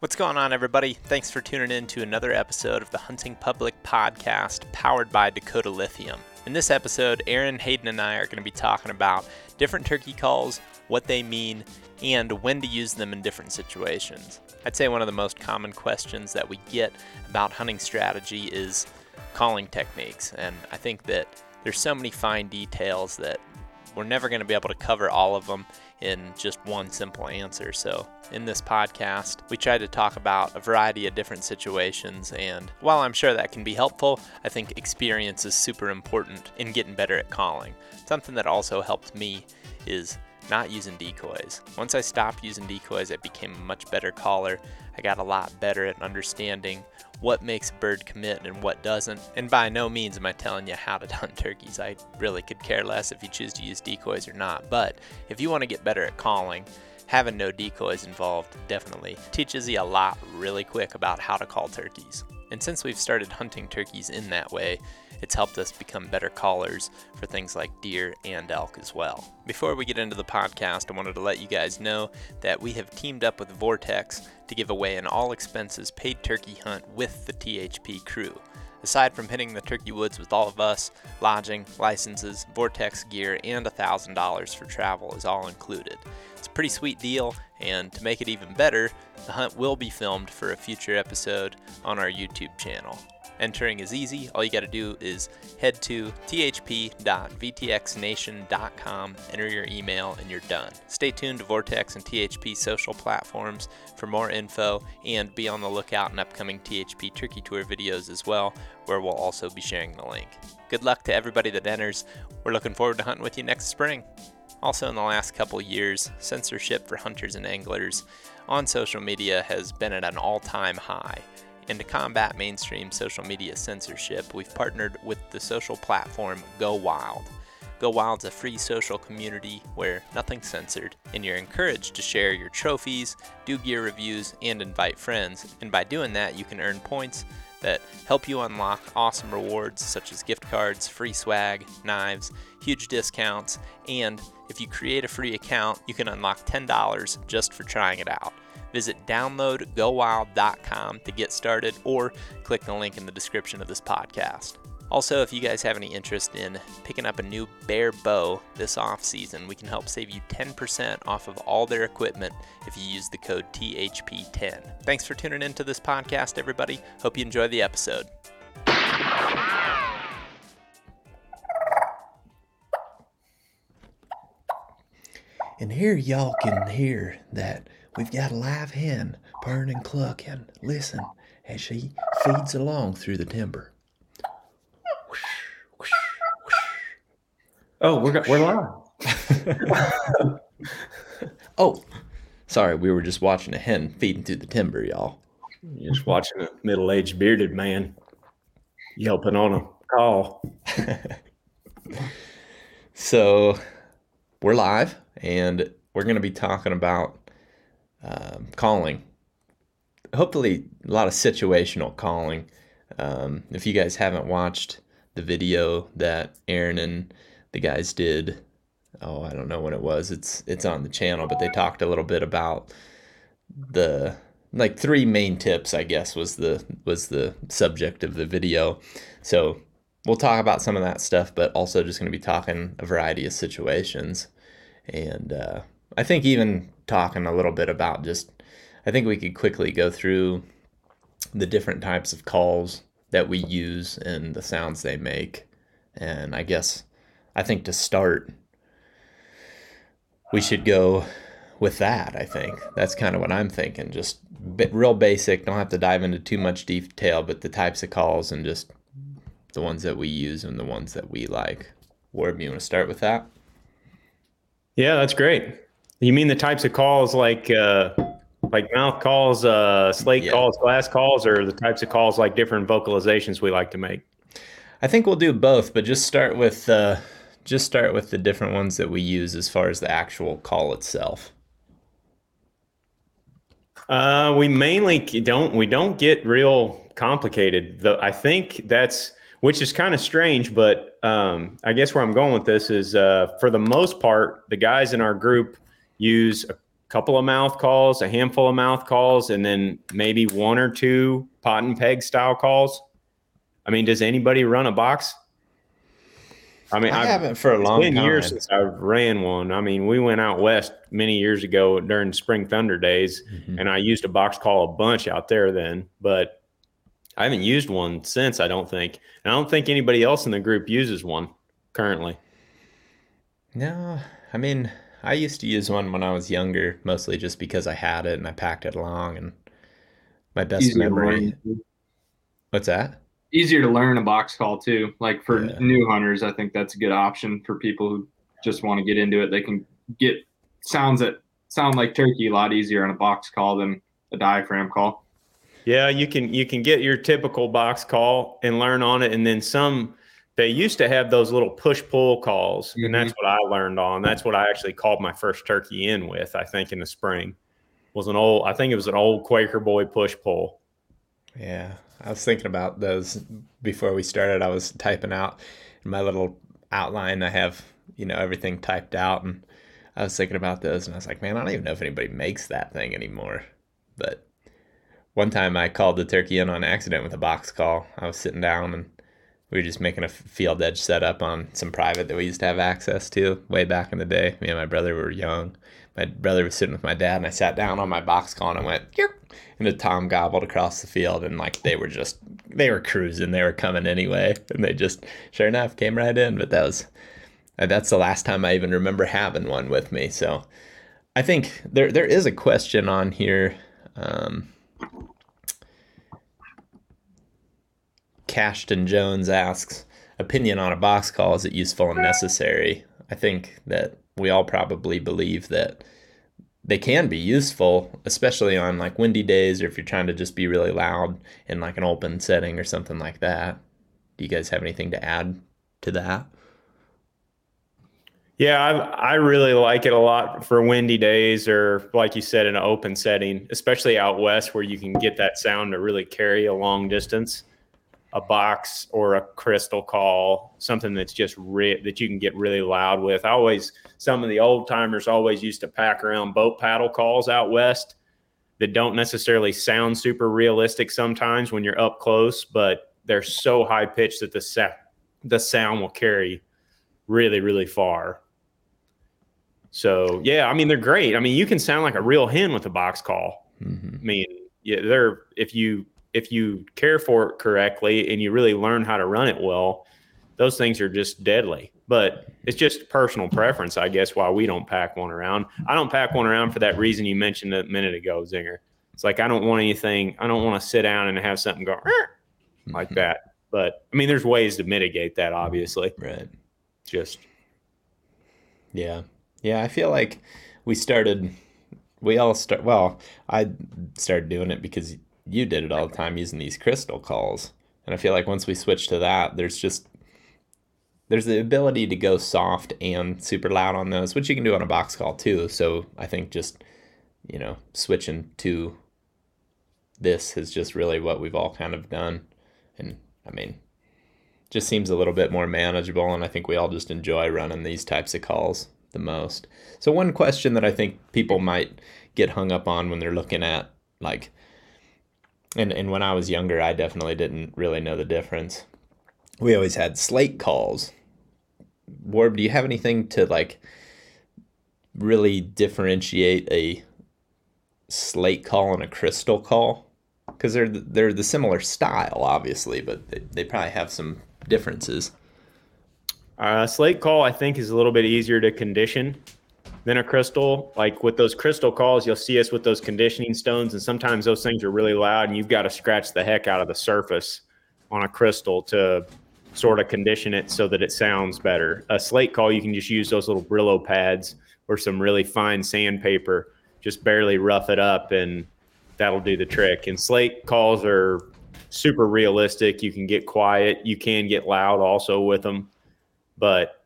What's going on, everybody? Thanks for tuning in to another episode of the Hunting Public Podcast powered by Dakota Lithium. In this episode, Aaron, Hayden, and I are going to be talking about different turkey calls, what they mean, and when to use them in different situations. I'd say one of the most common questions that we get about hunting strategy is calling techniques, and I think that there's so many fine details that we're never going to be able to cover all of them in just one simple answer. So, in this podcast, we try to talk about a variety of different situations. And while I'm sure that can be helpful, I think experience is super important in getting better at calling. Something that also helped me is not using decoys. Once I stopped using decoys, I became a much better caller. I got a lot better at understanding what makes a bird commit and what doesn't. And by no means am I telling you how to hunt turkeys. I really could care less if you choose to use decoys or not. But if you want to get better at calling, having no decoys involved definitely teaches you a lot really quick about how to call turkeys. And since we've started hunting turkeys in that way, it's helped us become better callers for things like deer and elk as well. Before we get into the podcast, I wanted to let you guys know that we have teamed up with Vortex to give away an all expenses paid turkey hunt with the THP crew. Aside from hitting the turkey woods with all of us, lodging, licenses, Vortex gear, and $1,000 for travel is all included. It's a pretty sweet deal, and to make it even better, the hunt will be filmed for a future episode on our YouTube channel. Entering is easy. All you got to do is head to thp.vtxnation.com, enter your email, and you're done. Stay tuned to Vortex and THP social platforms for more info, and be on the lookout in upcoming THP Turkey Tour videos as well, where we'll also be sharing the link. Good luck to everybody that enters. We're looking forward to hunting with you next spring. Also, in the last couple years, censorship for hunters and anglers on social media has been at an all time high. And to combat mainstream social media censorship, we've partnered with the social platform Go Wild. Go Wild's a free social community where nothing's censored, and you're encouraged to share your trophies, do gear reviews, and invite friends. And by doing that, you can earn points that help you unlock awesome rewards such as gift cards, free swag, knives, huge discounts, and if you create a free account, you can unlock $10 just for trying it out. Visit downloadgowild.com to get started or click the link in the description of this podcast. Also, if you guys have any interest in picking up a new Bear bow this off season, we can help save you 10% off of all their equipment if you use the code THP10. Thanks for tuning into this podcast, everybody. Hope you enjoy the episode. And here y'all can hear that we've got a live hen purring and clucking. Listen as she feeds along through the timber. Oh, we're we're live. oh, sorry, we were just watching a hen feeding through the timber, y'all. You're just watching a middle-aged bearded man yelping on a call. so we're live, and we're going to be talking about um, calling. Hopefully, a lot of situational calling. Um, if you guys haven't watched the video that Aaron and the guys did, oh, I don't know when it was. It's it's on the channel, but they talked a little bit about the like three main tips. I guess was the was the subject of the video. So we'll talk about some of that stuff, but also just going to be talking a variety of situations, and uh, I think even talking a little bit about just. I think we could quickly go through the different types of calls that we use and the sounds they make. And I guess I think to start, we should go with that. I think that's kind of what I'm thinking. Just real basic. Don't have to dive into too much detail, but the types of calls and just the ones that we use and the ones that we like. Warb, you want to start with that? Yeah, that's great. You mean the types of calls like uh, like mouth calls, uh, slate yeah. calls, glass calls, or the types of calls like different vocalizations we like to make? I think we'll do both, but just start with uh, just start with the different ones that we use as far as the actual call itself. Uh, we mainly don't we don't get real complicated. The, I think that's which is kind of strange, but um, I guess where I'm going with this is uh, for the most part, the guys in our group use a couple of mouth calls, a handful of mouth calls, and then maybe one or two pot and peg style calls. I mean, does anybody run a box? I mean, I I've, haven't for a long been time. years since I've ran one. I mean, we went out west many years ago during Spring Thunder days, mm-hmm. and I used a box call a bunch out there then, but I haven't used one since. I don't think, and I don't think anybody else in the group uses one currently. No, I mean, I used to use one when I was younger, mostly just because I had it and I packed it along. And my best Easier memory. What's that? Easier to learn a box call too. Like for yeah. new hunters, I think that's a good option for people who just want to get into it. They can get sounds that sound like turkey a lot easier on a box call than a diaphragm call. Yeah, you can you can get your typical box call and learn on it, and then some they used to have those little push pull calls, mm-hmm. and that's what I learned on. That's what I actually called my first turkey in with. I think in the spring was an old. I think it was an old Quaker boy push pull. Yeah, I was thinking about those before we started. I was typing out my little outline. I have you know everything typed out, and I was thinking about those, and I was like, man, I don't even know if anybody makes that thing anymore. But one time I called the turkey in on accident with a box call. I was sitting down and we were just making a field edge setup on some private that we used to have access to way back in the day. Me and my brother were young. My brother was sitting with my dad, and I sat down on my box call and I went, Yerp! and the tom gobbled across the field, and like they were just they were cruising, they were coming anyway, and they just sure enough came right in. But that was uh, that's the last time I even remember having one with me. So I think there there is a question on here. Um, Cashton Jones asks, opinion on a box call is it useful and necessary? I think that we all probably believe that they can be useful, especially on like windy days or if you're trying to just be really loud in like an open setting or something like that. Do you guys have anything to add to that? Yeah, I, I really like it a lot for windy days or, like you said, in an open setting, especially out west where you can get that sound to really carry a long distance a box or a crystal call, something that's just re- that you can get really loud with. I always, some of the old timers always used to pack around boat paddle calls out west that don't necessarily sound super realistic sometimes when you're up close, but they're so high pitched that the sa- the sound will carry really, really far. So yeah, I mean they're great. I mean you can sound like a real hen with a box call. Mm-hmm. I mean, yeah, they're if you if you care for it correctly and you really learn how to run it well, those things are just deadly. But it's just personal preference, I guess, why we don't pack one around. I don't pack one around for that reason you mentioned a minute ago, Zinger. It's like I don't want anything, I don't want to sit down and have something go like mm-hmm. that. But I mean, there's ways to mitigate that, obviously. Right. Just. Yeah. Yeah. I feel like we started, we all start, well, I started doing it because you did it all the time using these crystal calls. And I feel like once we switch to that, there's just there's the ability to go soft and super loud on those, which you can do on a box call too. So I think just you know switching to this is just really what we've all kind of done, and I mean, just seems a little bit more manageable, and I think we all just enjoy running these types of calls the most. So one question that I think people might get hung up on when they're looking at like and and when I was younger, I definitely didn't really know the difference. We always had slate calls. Warb, do you have anything to like really differentiate a slate call and a crystal call? Because they're they're the similar style, obviously, but they, they probably have some differences. Uh, slate call, I think, is a little bit easier to condition crystal. Like with those crystal calls, you'll see us with those conditioning stones, and sometimes those things are really loud, and you've got to scratch the heck out of the surface on a crystal to sort of condition it so that it sounds better. A slate call, you can just use those little Brillo pads or some really fine sandpaper, just barely rough it up, and that'll do the trick. And slate calls are super realistic. You can get quiet, you can get loud also with them, but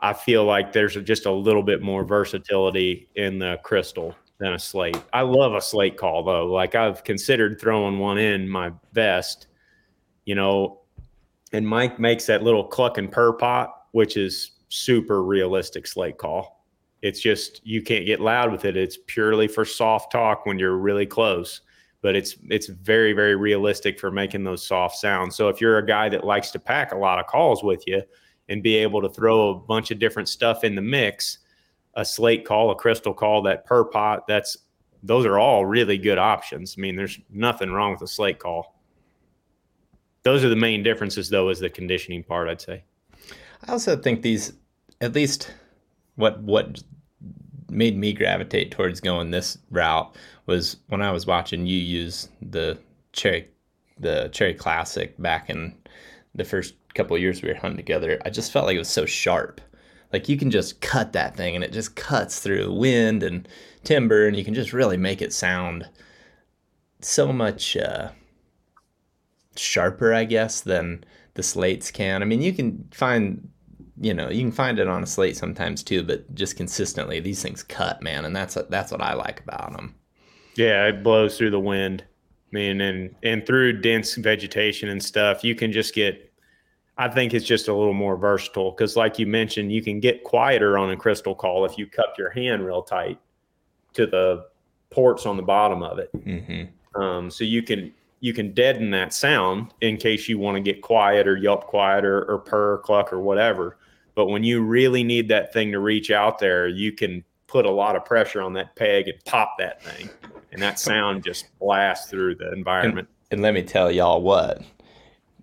I feel like there's just a little bit more versatility in the crystal than a slate. I love a slate call though. Like I've considered throwing one in my vest, you know, and Mike makes that little cluck and purr pot, which is super realistic slate call. It's just you can't get loud with it. It's purely for soft talk when you're really close. But it's it's very very realistic for making those soft sounds. So if you're a guy that likes to pack a lot of calls with you and be able to throw a bunch of different stuff in the mix, a slate call, a crystal call, that purr pot, that's those are all really good options. I mean, there's nothing wrong with a slate call. Those are the main differences, though, is the conditioning part. I'd say. I also think these, at least, what what made me gravitate towards going this route was when I was watching you use the cherry, the cherry classic back in the first couple years we were hunting together. I just felt like it was so sharp. Like you can just cut that thing and it just cuts through wind and timber and you can just really make it sound so much uh, sharper, I guess, than the slates can. I mean, you can find, you know, you can find it on a slate sometimes too, but just consistently, these things cut, man, and that's that's what I like about them. Yeah, it blows through the wind. I mean, and and through dense vegetation and stuff, you can just get. I think it's just a little more versatile because, like you mentioned, you can get quieter on a crystal call if you cup your hand real tight to the ports on the bottom of it. Mm-hmm. Um, so you can you can deaden that sound in case you want to get quiet or yelp quieter or, or purr, cluck, or whatever. But when you really need that thing to reach out there, you can put a lot of pressure on that peg and pop that thing, and that sound just blasts through the environment. And, and let me tell y'all what,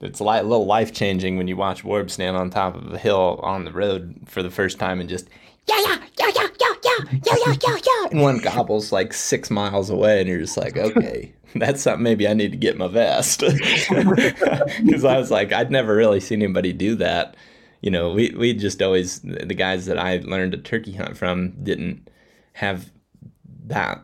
it's a little life changing when you watch Warb stand on top of a hill on the road for the first time and just yeah yeah yeah yeah yeah yeah yeah yeah yeah yeah, and one gobbles like six miles away, and you're just like, okay, that's something maybe I need to get my vest because I was like, I'd never really seen anybody do that. You know, we we just always the guys that I learned to turkey hunt from didn't have that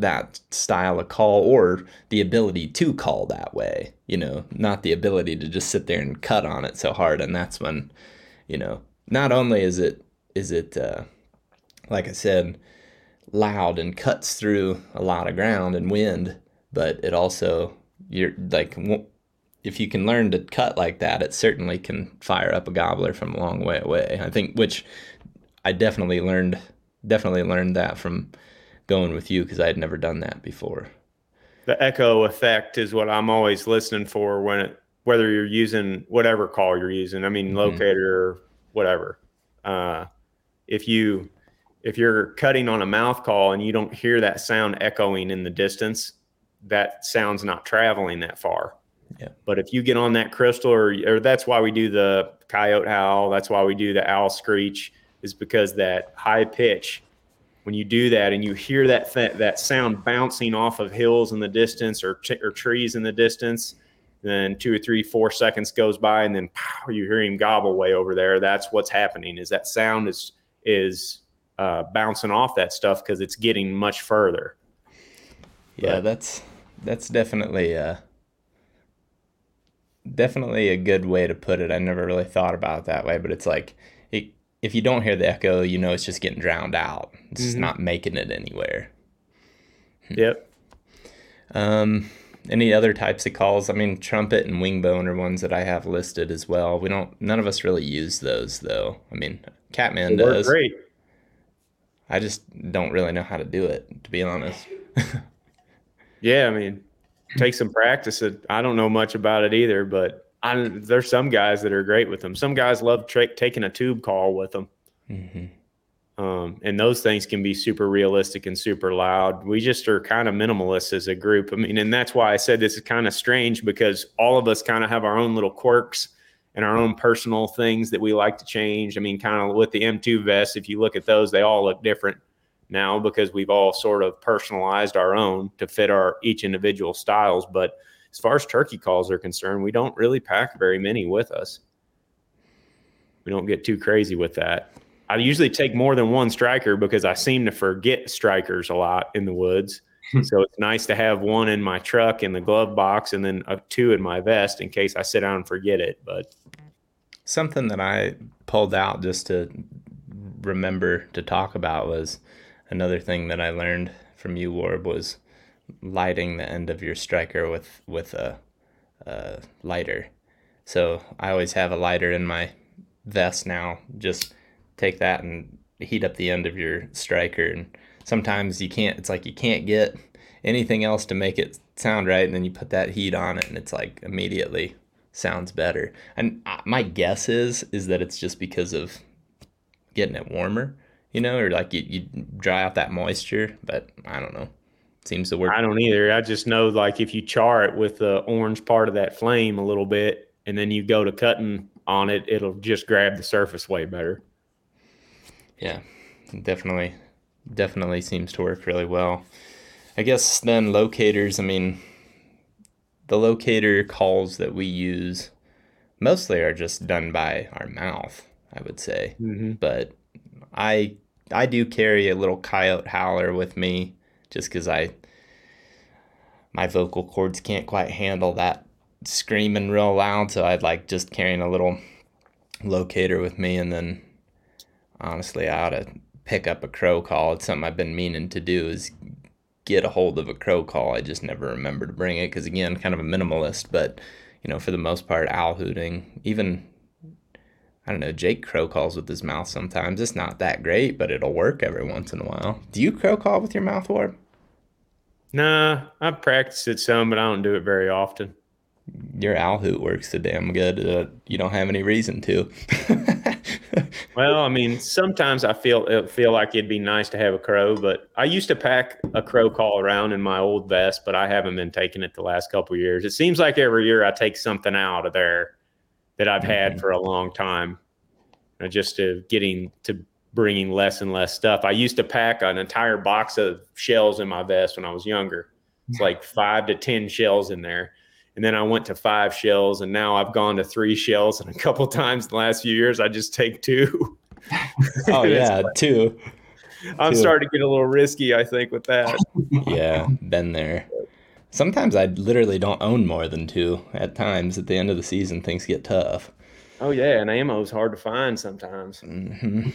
that style of call or the ability to call that way. You know, not the ability to just sit there and cut on it so hard, and that's when, you know, not only is it is it uh, like I said loud and cuts through a lot of ground and wind, but it also you're like if you can learn to cut like that, it certainly can fire up a gobbler from a long way away. I think which I definitely learned definitely learned that from going with you because I had never done that before. The echo effect is what I'm always listening for when it whether you're using whatever call you're using. I mean mm-hmm. locator or whatever. Uh, if you if you're cutting on a mouth call and you don't hear that sound echoing in the distance, that sound's not traveling that far. Yeah. But if you get on that crystal, or, or that's why we do the coyote howl, that's why we do the owl screech, is because that high pitch, when you do that and you hear that th- that sound bouncing off of hills in the distance or, t- or trees in the distance, then two or three, four seconds goes by, and then pow, you hear him gobble way over there. That's what's happening. Is that sound is is uh, bouncing off that stuff because it's getting much further. Yeah, but, that's that's definitely uh, definitely a good way to put it. I never really thought about it that way, but it's like if you don't hear the echo, you know it's just getting drowned out. It's mm-hmm. not making it anywhere. Yep. Um, any other types of calls? I mean, trumpet and wingbone are ones that I have listed as well. We don't. None of us really use those though. I mean, Catman does. Great. I just don't really know how to do it, to be honest. yeah, I mean, take some practice. I don't know much about it either, but I, there's some guys that are great with them. Some guys love tra- taking a tube call with them. Mm-hmm. Um, and those things can be super realistic and super loud. We just are kind of minimalist as a group. I mean, and that's why I said this is kind of strange because all of us kind of have our own little quirks and our own personal things that we like to change. I mean, kind of with the M2 vests, if you look at those, they all look different now because we've all sort of personalized our own to fit our each individual styles. But as far as turkey calls are concerned, we don't really pack very many with us. We don't get too crazy with that. I usually take more than one striker because I seem to forget strikers a lot in the woods. so it's nice to have one in my truck in the glove box and then a two in my vest in case I sit down and forget it. But something that I pulled out just to remember to talk about was another thing that I learned from you, Warb, was lighting the end of your striker with with a, a lighter. So I always have a lighter in my vest now. Just take that and heat up the end of your striker, and sometimes you can't. It's like you can't get anything else to make it sound right, and then you put that heat on it, and it's like immediately sounds better. And my guess is is that it's just because of getting it warmer, you know, or like you, you dry out that moisture. But I don't know. Seems to work. I don't either. I just know like if you char it with the orange part of that flame a little bit, and then you go to cutting on it, it'll just grab the surface way better. Yeah, definitely, definitely seems to work really well. I guess then locators. I mean, the locator calls that we use mostly are just done by our mouth. I would say, mm-hmm. but I I do carry a little coyote howler with me just because I my vocal cords can't quite handle that screaming real loud. So I'd like just carrying a little locator with me, and then honestly, I ought to pick up a crow call. It's something I've been meaning to do is get a hold of a crow call. I just never remember to bring it because again, kind of a minimalist, but you know, for the most part, owl hooting, even I don't know, Jake crow calls with his mouth sometimes. It's not that great, but it'll work every once in a while. Do you crow call with your mouth, Warb? Nah, I practice it some, but I don't do it very often. Your owl hoot works so damn good. Uh, you don't have any reason to. well, I mean, sometimes I feel uh, feel like it'd be nice to have a crow, but I used to pack a crow call around in my old vest, but I haven't been taking it the last couple years. It seems like every year I take something out of there that I've had mm-hmm. for a long time, uh, just to getting to bringing less and less stuff. I used to pack an entire box of shells in my vest when I was younger. It's like five to 10 shells in there. And then I went to five shells, and now I've gone to three shells. And a couple times in the last few years, I just take two. oh, yeah, like, two. I'm two. starting to get a little risky, I think, with that. yeah, been there. Sometimes I literally don't own more than two. At times, at the end of the season, things get tough. Oh, yeah, and ammo is hard to find sometimes. Mm-hmm.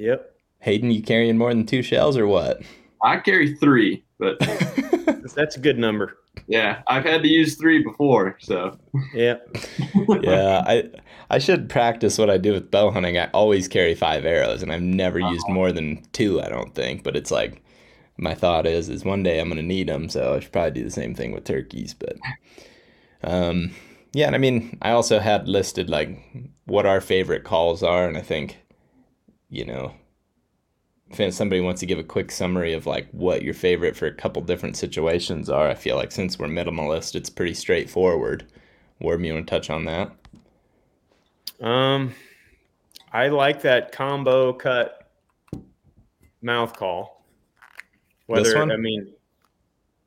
Yep. Hayden, you carrying more than two shells or what? I carry three, but that's a good number. Yeah, I've had to use three before, so yeah, yeah. I I should practice what I do with bow hunting. I always carry five arrows, and I've never uh-huh. used more than two. I don't think, but it's like my thought is is one day I'm gonna need them, so I should probably do the same thing with turkeys. But um, yeah, and I mean, I also had listed like what our favorite calls are, and I think you know, if somebody wants to give a quick summary of like what your favorite for a couple different situations are, I feel like since we're minimalist, it's pretty straightforward. Warb, you want to touch on that? Um, I like that combo cut mouth call. Whether this one? I mean,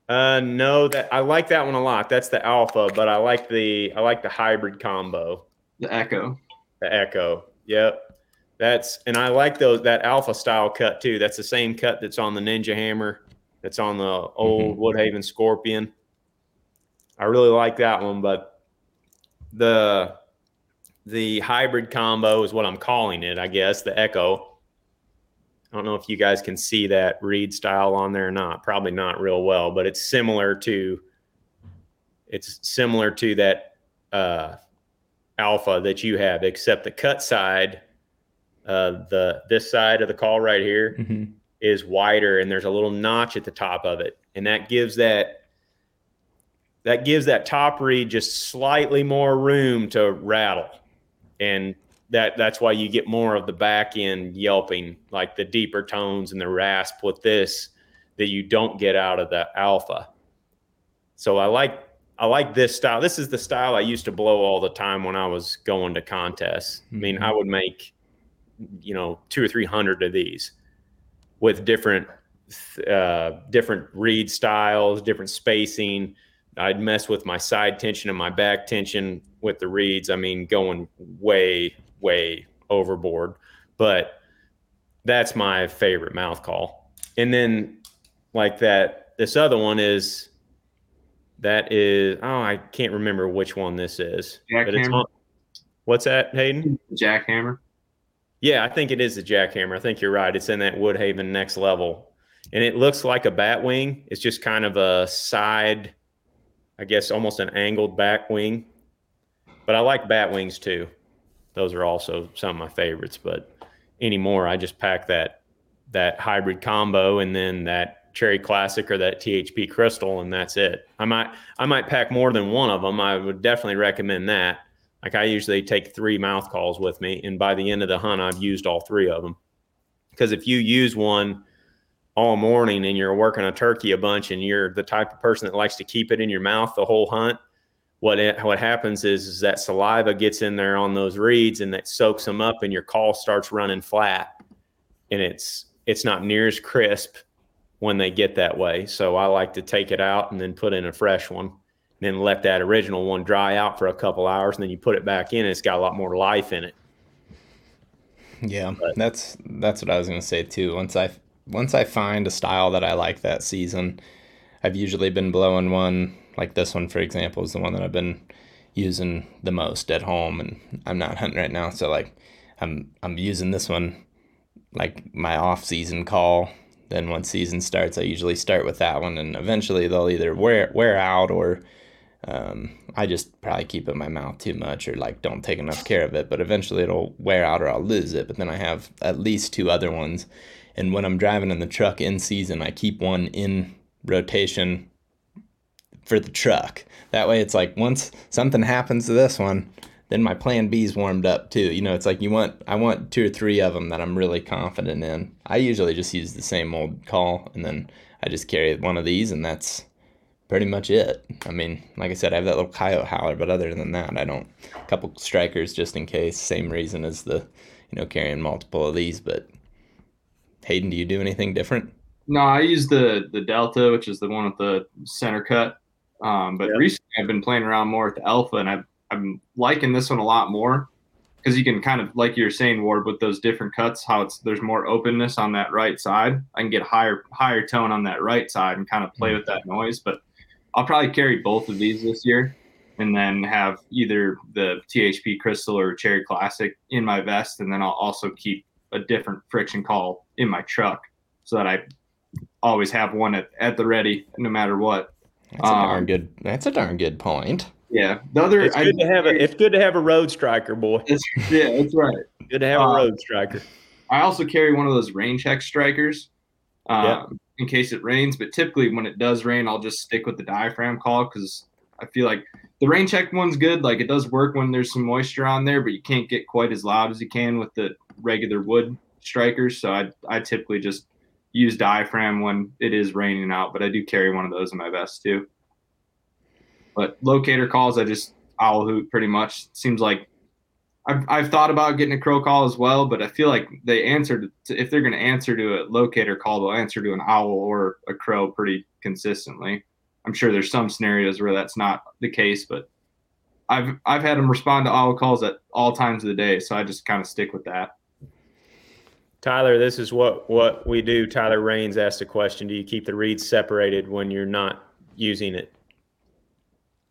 uh, no, that I like that one a lot. That's the alpha, but I like the I like the hybrid combo. The echo. The echo. Yep. That's and I like those that alpha style cut too. That's the same cut that's on the Ninja Hammer, that's on the old mm-hmm. Woodhaven Scorpion. I really like that one, but the the hybrid combo is what I'm calling it, I guess, the Echo. I don't know if you guys can see that reed style on there or not. Probably not real well, but it's similar to it's similar to that uh, alpha that you have, except the cut side uh, the this side of the call right here mm-hmm. is wider, and there's a little notch at the top of it, and that gives that that gives that top reed just slightly more room to rattle, and that that's why you get more of the back end yelping, like the deeper tones and the rasp with this that you don't get out of the alpha. So I like I like this style. This is the style I used to blow all the time when I was going to contests. Mm-hmm. I mean, I would make you know two or three hundred of these with different uh, different reed styles, different spacing. I'd mess with my side tension and my back tension with the reeds. I mean, going way, way overboard. But that's my favorite mouth call. And then, like that, this other one is that is oh, I can't remember which one this is. Jackhammer. What's that, Hayden? Jackhammer. Yeah, I think it is a jackhammer. I think you're right. It's in that Woodhaven next level. And it looks like a bat wing. It's just kind of a side, I guess almost an angled back wing. But I like bat wings too. Those are also some of my favorites. But anymore. I just pack that that hybrid combo and then that cherry classic or that THP crystal and that's it. I might I might pack more than one of them. I would definitely recommend that. Like I usually take three mouth calls with me, and by the end of the hunt, I've used all three of them. Because if you use one all morning and you're working a turkey a bunch, and you're the type of person that likes to keep it in your mouth the whole hunt, what it, what happens is, is that saliva gets in there on those reeds and that soaks them up, and your call starts running flat, and it's it's not near as crisp when they get that way. So I like to take it out and then put in a fresh one then let that original one dry out for a couple hours, and then you put it back in, and it's got a lot more life in it. Yeah, but, that's that's what I was gonna say too. Once I once I find a style that I like that season, I've usually been blowing one like this one, for example, is the one that I've been using the most at home, and I'm not hunting right now, so like I'm I'm using this one like my off season call. Then once season starts, I usually start with that one, and eventually they'll either wear wear out or um, I just probably keep it in my mouth too much or like don't take enough care of it, but eventually it'll wear out or I'll lose it. But then I have at least two other ones. And when I'm driving in the truck in season, I keep one in rotation for the truck. That way it's like once something happens to this one, then my plan B's warmed up too. You know, it's like you want I want two or three of them that I'm really confident in. I usually just use the same old call and then I just carry one of these and that's pretty much it. I mean, like I said, I have that little coyote howler, but other than that, I don't. A couple strikers just in case. Same reason as the, you know, carrying multiple of these. But Hayden, do you do anything different? No, I use the the Delta, which is the one with the center cut. Um, but recently, I've been playing around more with the Alpha, and I've, I'm liking this one a lot more because you can kind of, like you're saying, Warb, with those different cuts, how it's there's more openness on that right side. I can get higher higher tone on that right side and kind of play mm-hmm. with that noise, but I'll probably carry both of these this year and then have either the THP Crystal or Cherry Classic in my vest. And then I'll also keep a different friction call in my truck so that I always have one at, at the ready no matter what. That's a darn um, good. That's a darn good point. Yeah, the other. It's good I, to have a. It's good to have a road striker, boy. yeah, that's right. good to have a uh, road striker. I also carry one of those range hex strikers. Um, yep in case it rains. But typically, when it does rain, I'll just stick with the diaphragm call because I feel like the rain check one's good. Like it does work when there's some moisture on there, but you can't get quite as loud as you can with the regular wood strikers. So I I typically just use diaphragm when it is raining out, but I do carry one of those in my vest too. But locator calls, I just owl hoot pretty much. Seems like I've, I've thought about getting a crow call as well, but I feel like they answered if they're going to answer to a locator call, they'll answer to an owl or a crow pretty consistently. I'm sure there's some scenarios where that's not the case, but I've I've had them respond to owl calls at all times of the day, so I just kind of stick with that. Tyler, this is what what we do. Tyler Rains asked a question: Do you keep the reeds separated when you're not using it?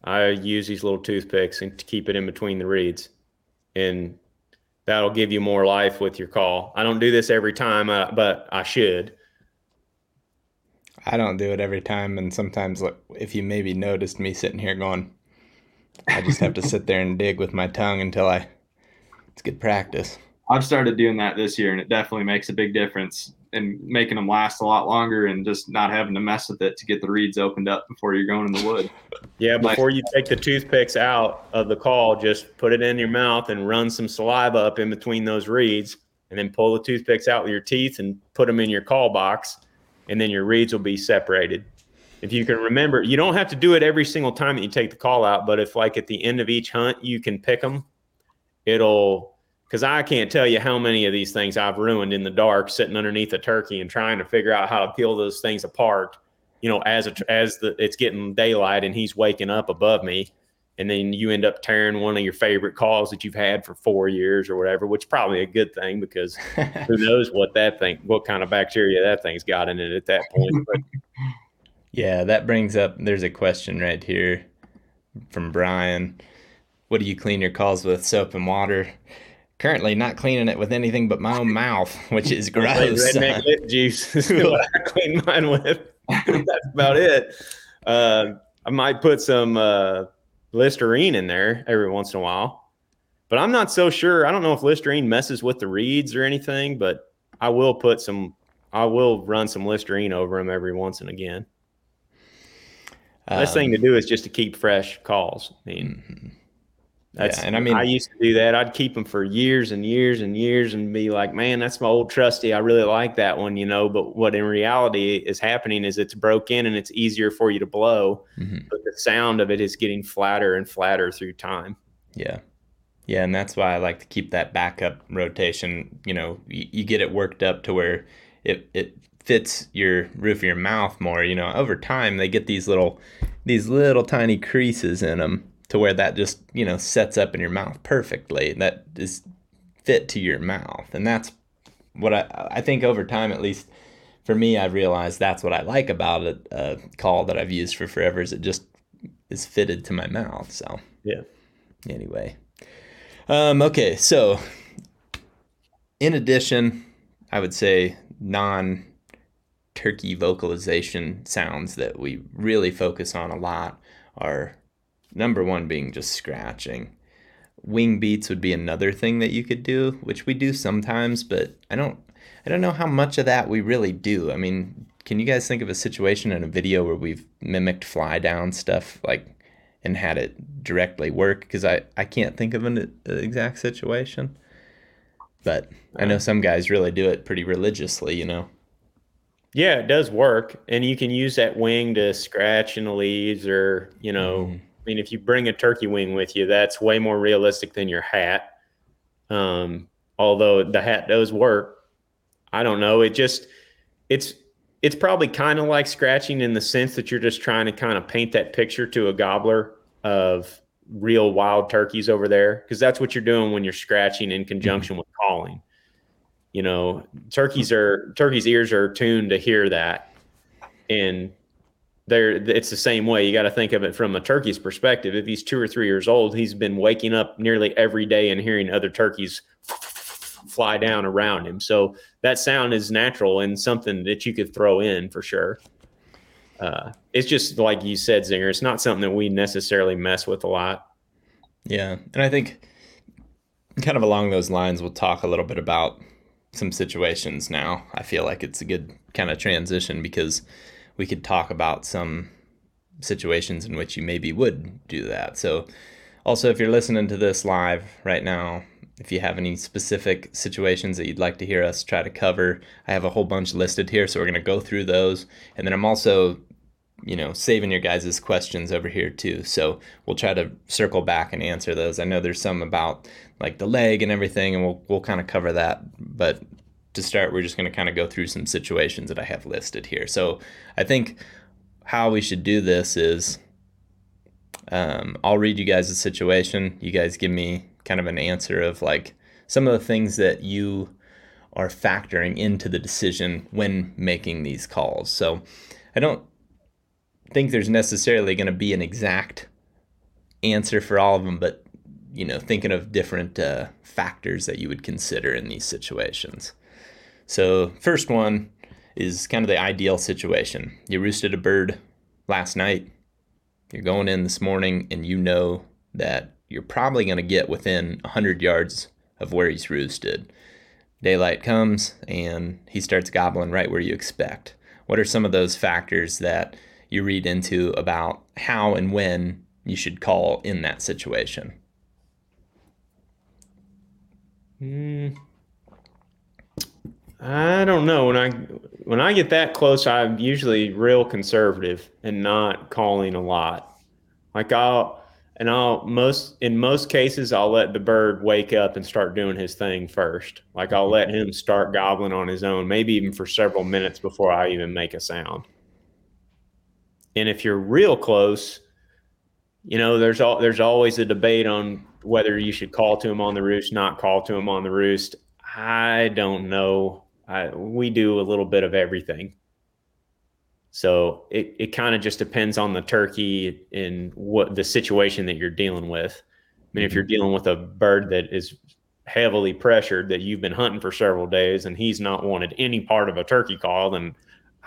I use these little toothpicks and keep it in between the reeds and that'll give you more life with your call. I don't do this every time, uh, but I should. I don't do it every time, and sometimes if you maybe noticed me sitting here going, I just have to sit there and dig with my tongue until I. It's good practice. I've started doing that this year, and it definitely makes a big difference in making them last a lot longer and just not having to mess with it to get the reeds opened up before you're going in the wood. Yeah, before you take the toothpicks out of the call, just put it in your mouth and run some saliva up in between those reeds, and then pull the toothpicks out with your teeth and put them in your call box, and then your reeds will be separated. If you can remember, you don't have to do it every single time that you take the call out, but if like at the end of each hunt you can pick them, it'll because I can't tell you how many of these things I've ruined in the dark, sitting underneath a turkey and trying to figure out how to peel those things apart. You know, as a, as the it's getting daylight and he's waking up above me, and then you end up tearing one of your favorite calls that you've had for four years or whatever, which is probably a good thing because who knows what that thing, what kind of bacteria that thing's got in it at that point. But, yeah, that brings up. There's a question right here from Brian. What do you clean your calls with? Soap and water currently not cleaning it with anything but my own mouth, which is gross. Redneck lip juice is what I clean mine with. That's about it. Uh, I might put some uh, Listerine in there every once in a while, but I'm not so sure. I don't know if Listerine messes with the reeds or anything, but I will put some. I will run some Listerine over them every once and again. Best thing to Um, do is just to keep fresh calls. I mean, mhm. That's Yeah, and I mean- I used to do that. I'd keep them for years and years and years and be like, man, that's my old trusty. I really like that one, you know. But what in reality is happening is it's broke in and it's easier for you to blow, Mhm. but the sound of it is getting flatter and flatter through time. Yeah. Yeah, and that's why I like to keep that backup rotation. You know, you, you get it worked up to where it it fits your roof of your mouth more. You know, over time they get these little these little tiny creases in them to where that just you know sets up in your mouth perfectly. That is fit to your mouth, and that's what I I think over time at least for me i've realized that's what I like about a, a call that I've used for forever is it just is fitted to my mouth. So Yeah. anyway. Um, okay, so in addition, I would say non turkey vocalization sounds that we really focus on a lot are number one being just scratching. Wing beats would be another thing that you could do, which we do sometimes, but I don't I don't know how much of that we really do. I mean, can you guys think of a situation in a video where we've mimicked fly down stuff like and had it directly work because I, I can't think of an, an exact situation. But I know some guys really do it pretty religiously, you know. Yeah, it does work, and you can use that wing to scratch in the leaves, or you know, Mhm. I mean, if you bring a turkey wing with you, that's way more realistic than your hat. Um, although the hat does work, I don't know. It just it's it's probably kind of like scratching in the sense that you're just trying to kind of paint that picture to a gobbler of real wild turkeys over there because that's what you're doing when you're scratching in conjunction with calling you know turkeys are turkeys ears are tuned to hear that and they're it's the same way you got to think of it from a turkey's perspective if he's two or three years old he's been waking up nearly every day and hearing other turkeys fly down around him so that sound is natural and something that you could throw in for sure uh, it's just like you said zinger it's not something that we necessarily mess with a lot Yeah. And I think kind of along those lines, we'll talk a little bit about some situations now. I feel like it's a good kind of transition because we could talk about some situations in which you maybe would do that. So, also, if you're listening to this live right now, if you have any specific situations that you'd like to hear us try to cover, I have a whole bunch listed here. So, we're going to go through those. And then I'm also you know, saving your guys' questions over here too. So we'll try to circle back and answer those. I know there's some about like the leg and everything, and we'll we'll kind of cover that. But to start, we're just going to kind of go through some situations that I have listed here. So I think how we should do this is um, I'll read you guys a situation. You guys give me kind of an answer of like some of the things that you are factoring into the decision when making these calls. So I don't think there's necessarily going to be an exact answer for all of them, but you know, thinking of different uh, factors that you would consider in these situations. So, first one is kind of the ideal situation. You roosted a bird last night. You're going in this morning, and you know that you're probably going to get within 100 yards of where he's roosted. Daylight comes, and he starts gobbling right where you expect. What are some of those factors that you read into about how and when you should call in that situation. Mm, I don't know. When I when I get that close, I'm usually real conservative and not calling a lot. Like I'll and I'll most in most cases I'll let the bird wake up and start doing his thing first. Like I'll let him start gobbling on his own, maybe even for several minutes before I even make a sound. And if you're real close, you know, there's all there's always a debate on whether you should call to him on the roost, not call to him on the roost. I don't know. I, we do a little bit of everything. So it, it kind of just depends on the turkey and what the situation that you're dealing with. I mean, if you're mm-hmm. dealing with a bird that is heavily pressured that you've been hunting for several days and he's not wanted any part of a turkey call, then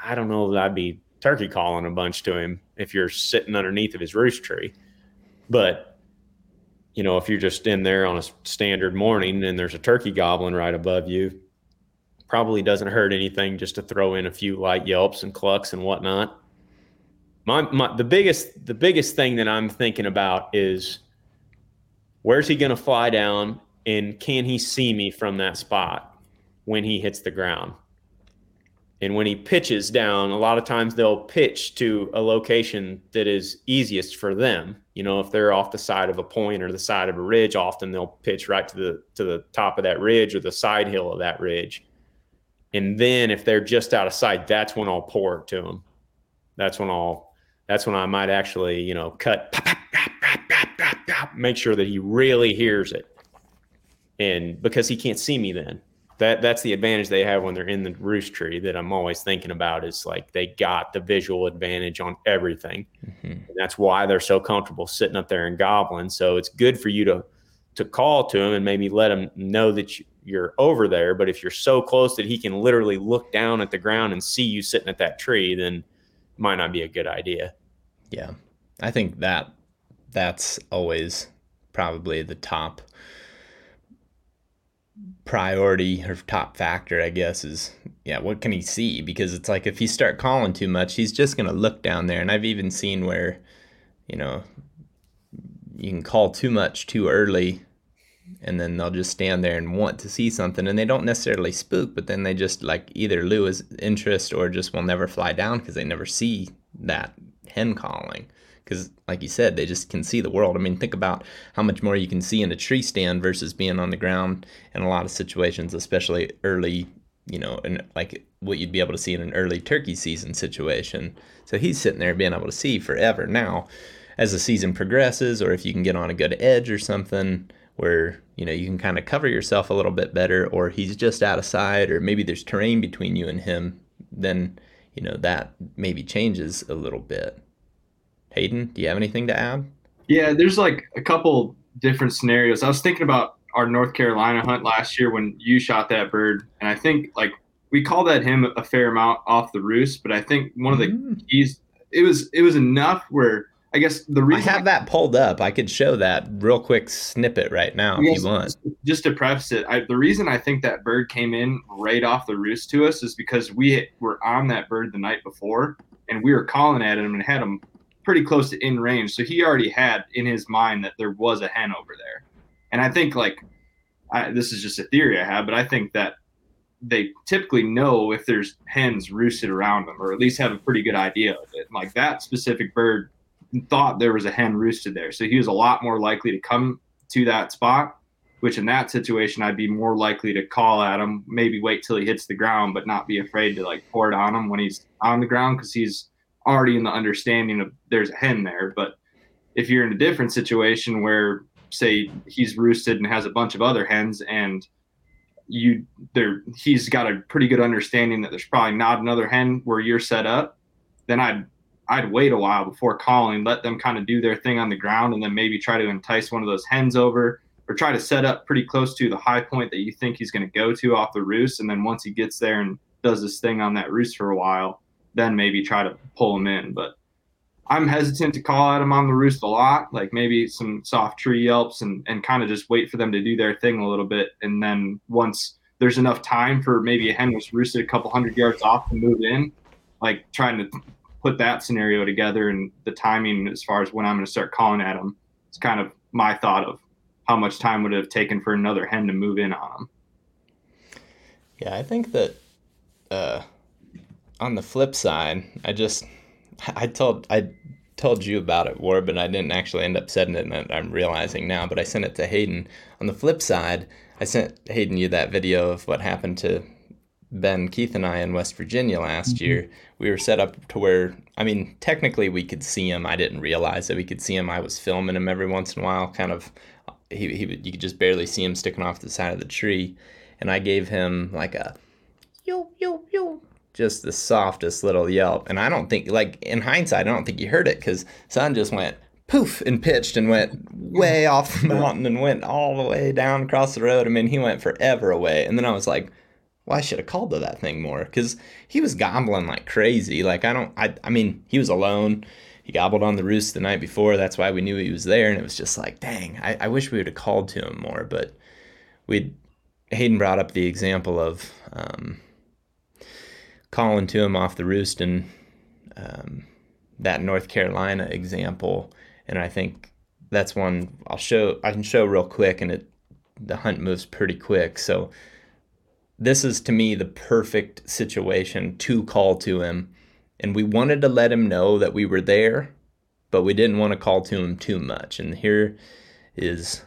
I don't know that I'd be turkey calling a bunch to him if you're sitting underneath of his roost tree. But you know, if you're just in there on a standard morning and there's a turkey gobbling right above you, probably doesn't hurt anything just to throw in a few light yelps and clucks and whatnot. My, my the biggest the biggest thing that I'm thinking about is where's he going to fly down and can he see me from that spot when he hits the ground? And when he pitches down, a lot of times they'll pitch to a location that is easiest for them. You know, if they're off the side of a point or the side of a ridge, often they'll pitch right to the to the top of that ridge or the side hill of that ridge. And then if they're just out of sight, that's when I'll pour it to them. That's when I'll that's when I might actually, you know, cut make sure that he really hears it. And because he can't see me then that that's the advantage they have when they're in the roost tree that I'm always thinking about is like they got the visual advantage on everything. Mm-hmm. that's why they're so comfortable sitting up there and gobbling. So it's good for you to to call to them and maybe let them know that you, you're over there. But if you're so close that he can literally look down at the ground and see you sitting at that tree, then might not be a good idea. Yeah. I think that that's always probably the top priority or top factor, I guess, is yeah, what can he see? Because it's like if you start calling too much, he's just gonna look down there. And I've even seen where, you know, you can call too much too early and then they'll just stand there and want to see something and they don't necessarily spook but then they just like either lose interest or just will never fly down because they never see that hen calling. Because like you said they just can see the world. I mean think about how much more you can see in a tree stand versus being on the ground in a lot of situations especially early you know and like what you'd be able to see in an early turkey season situation. So he's sitting there being able to see forever. Now as the season progresses or if you can get on a good edge or something where you know you can kind of cover yourself a little bit better or he's just out of sight or maybe there's terrain between you and him then you know that maybe changes a little bit Hayden, do you have anything to add? Yeah, there's like a couple different scenarios. I was thinking about our North Carolina hunt last year when you shot that bird, and I think like we called that him a fair amount off the roost, but I think one of the mm. keys it was it was enough where I guess the reason I have I, that pulled up, I could show that real quick snippet right now if you want. Just, to preface it, I, the reason I think that bird came in right off the roost to us is because we were on that bird the night before, and we were calling at him and had him pretty close to in range. So he already had in his mind that there was a hen over there. And I think like I, this is just a theory I have, but I think that they typically know if there's hens roosted around them, or at least have a pretty good idea of it. Like that specific bird thought there was a hen roosted there, so he was a lot more likely to come to that spot. Which in that situation, I'd be more likely to call at him, maybe wait till he hits the ground, but not be afraid to like pour it on him when he's on the ground because he's already in the understanding of there's a hen there. But if you're in a different situation where, say, he's roosted and has a bunch of other hens, and you there, he's got a pretty good understanding that there's probably not another hen where you're set up. Then I'd I'd wait a while before calling, let them kind of do their thing on the ground, and then maybe try to entice one of those hens over or try to set up pretty close to the high point that you think he's going to go to off the roost. And then once he gets there and does this thing on that roost for a while, then maybe try to pull him in. But I'm hesitant to call at him on the roost a lot, like maybe some soft tree yelps and, and kind of just wait for them to do their thing a little bit. And then once there's enough time for maybe a hen was roosted a couple hundred yards off to move in, like trying to put that scenario together and the timing as far as when I'm going to start calling at them. It's kind of my thought of how much time would it have taken for another hen to move in on them. Yeah, I think that uh, on the flip side, I just I told I told you about it, Warb, but I didn't actually end up sending it, and I'm realizing now. But I sent it to Hayden. On the flip side, I sent Hayden you that video of what happened to Ben, Keith, and I in West Virginia last mm-hmm. year. We were set up to where, I mean, technically we could see him. I didn't realize that we could see him. I was filming him every once in a while, kind of. He, he you could just barely see him sticking off the side of the tree, and I gave him like a yo yo yo just the softest little yelp. And I don't think, like in hindsight, I don't think he heard it because Son just went poof and pitched and went way off the mountain and went all the way down across the road. I mean, he went forever away. And then I was like, well, I should have called to that thing more because he was gobbling like crazy. Like I don't, I, I mean, he was alone. he gobbled on the roost the night before. That's why we knew he was there. And it was just like, dang, I, I wish we would have called to him more. But we Hayden brought up the example of um, calling to him off the roost and um, that North Carolina example. And I think that's one I'll show. I can show real quick, and it the hunt moves pretty quick. So this is to me the perfect situation to call to him and we wanted to let him know that we were there, but we didn't want to call to him too much. And here is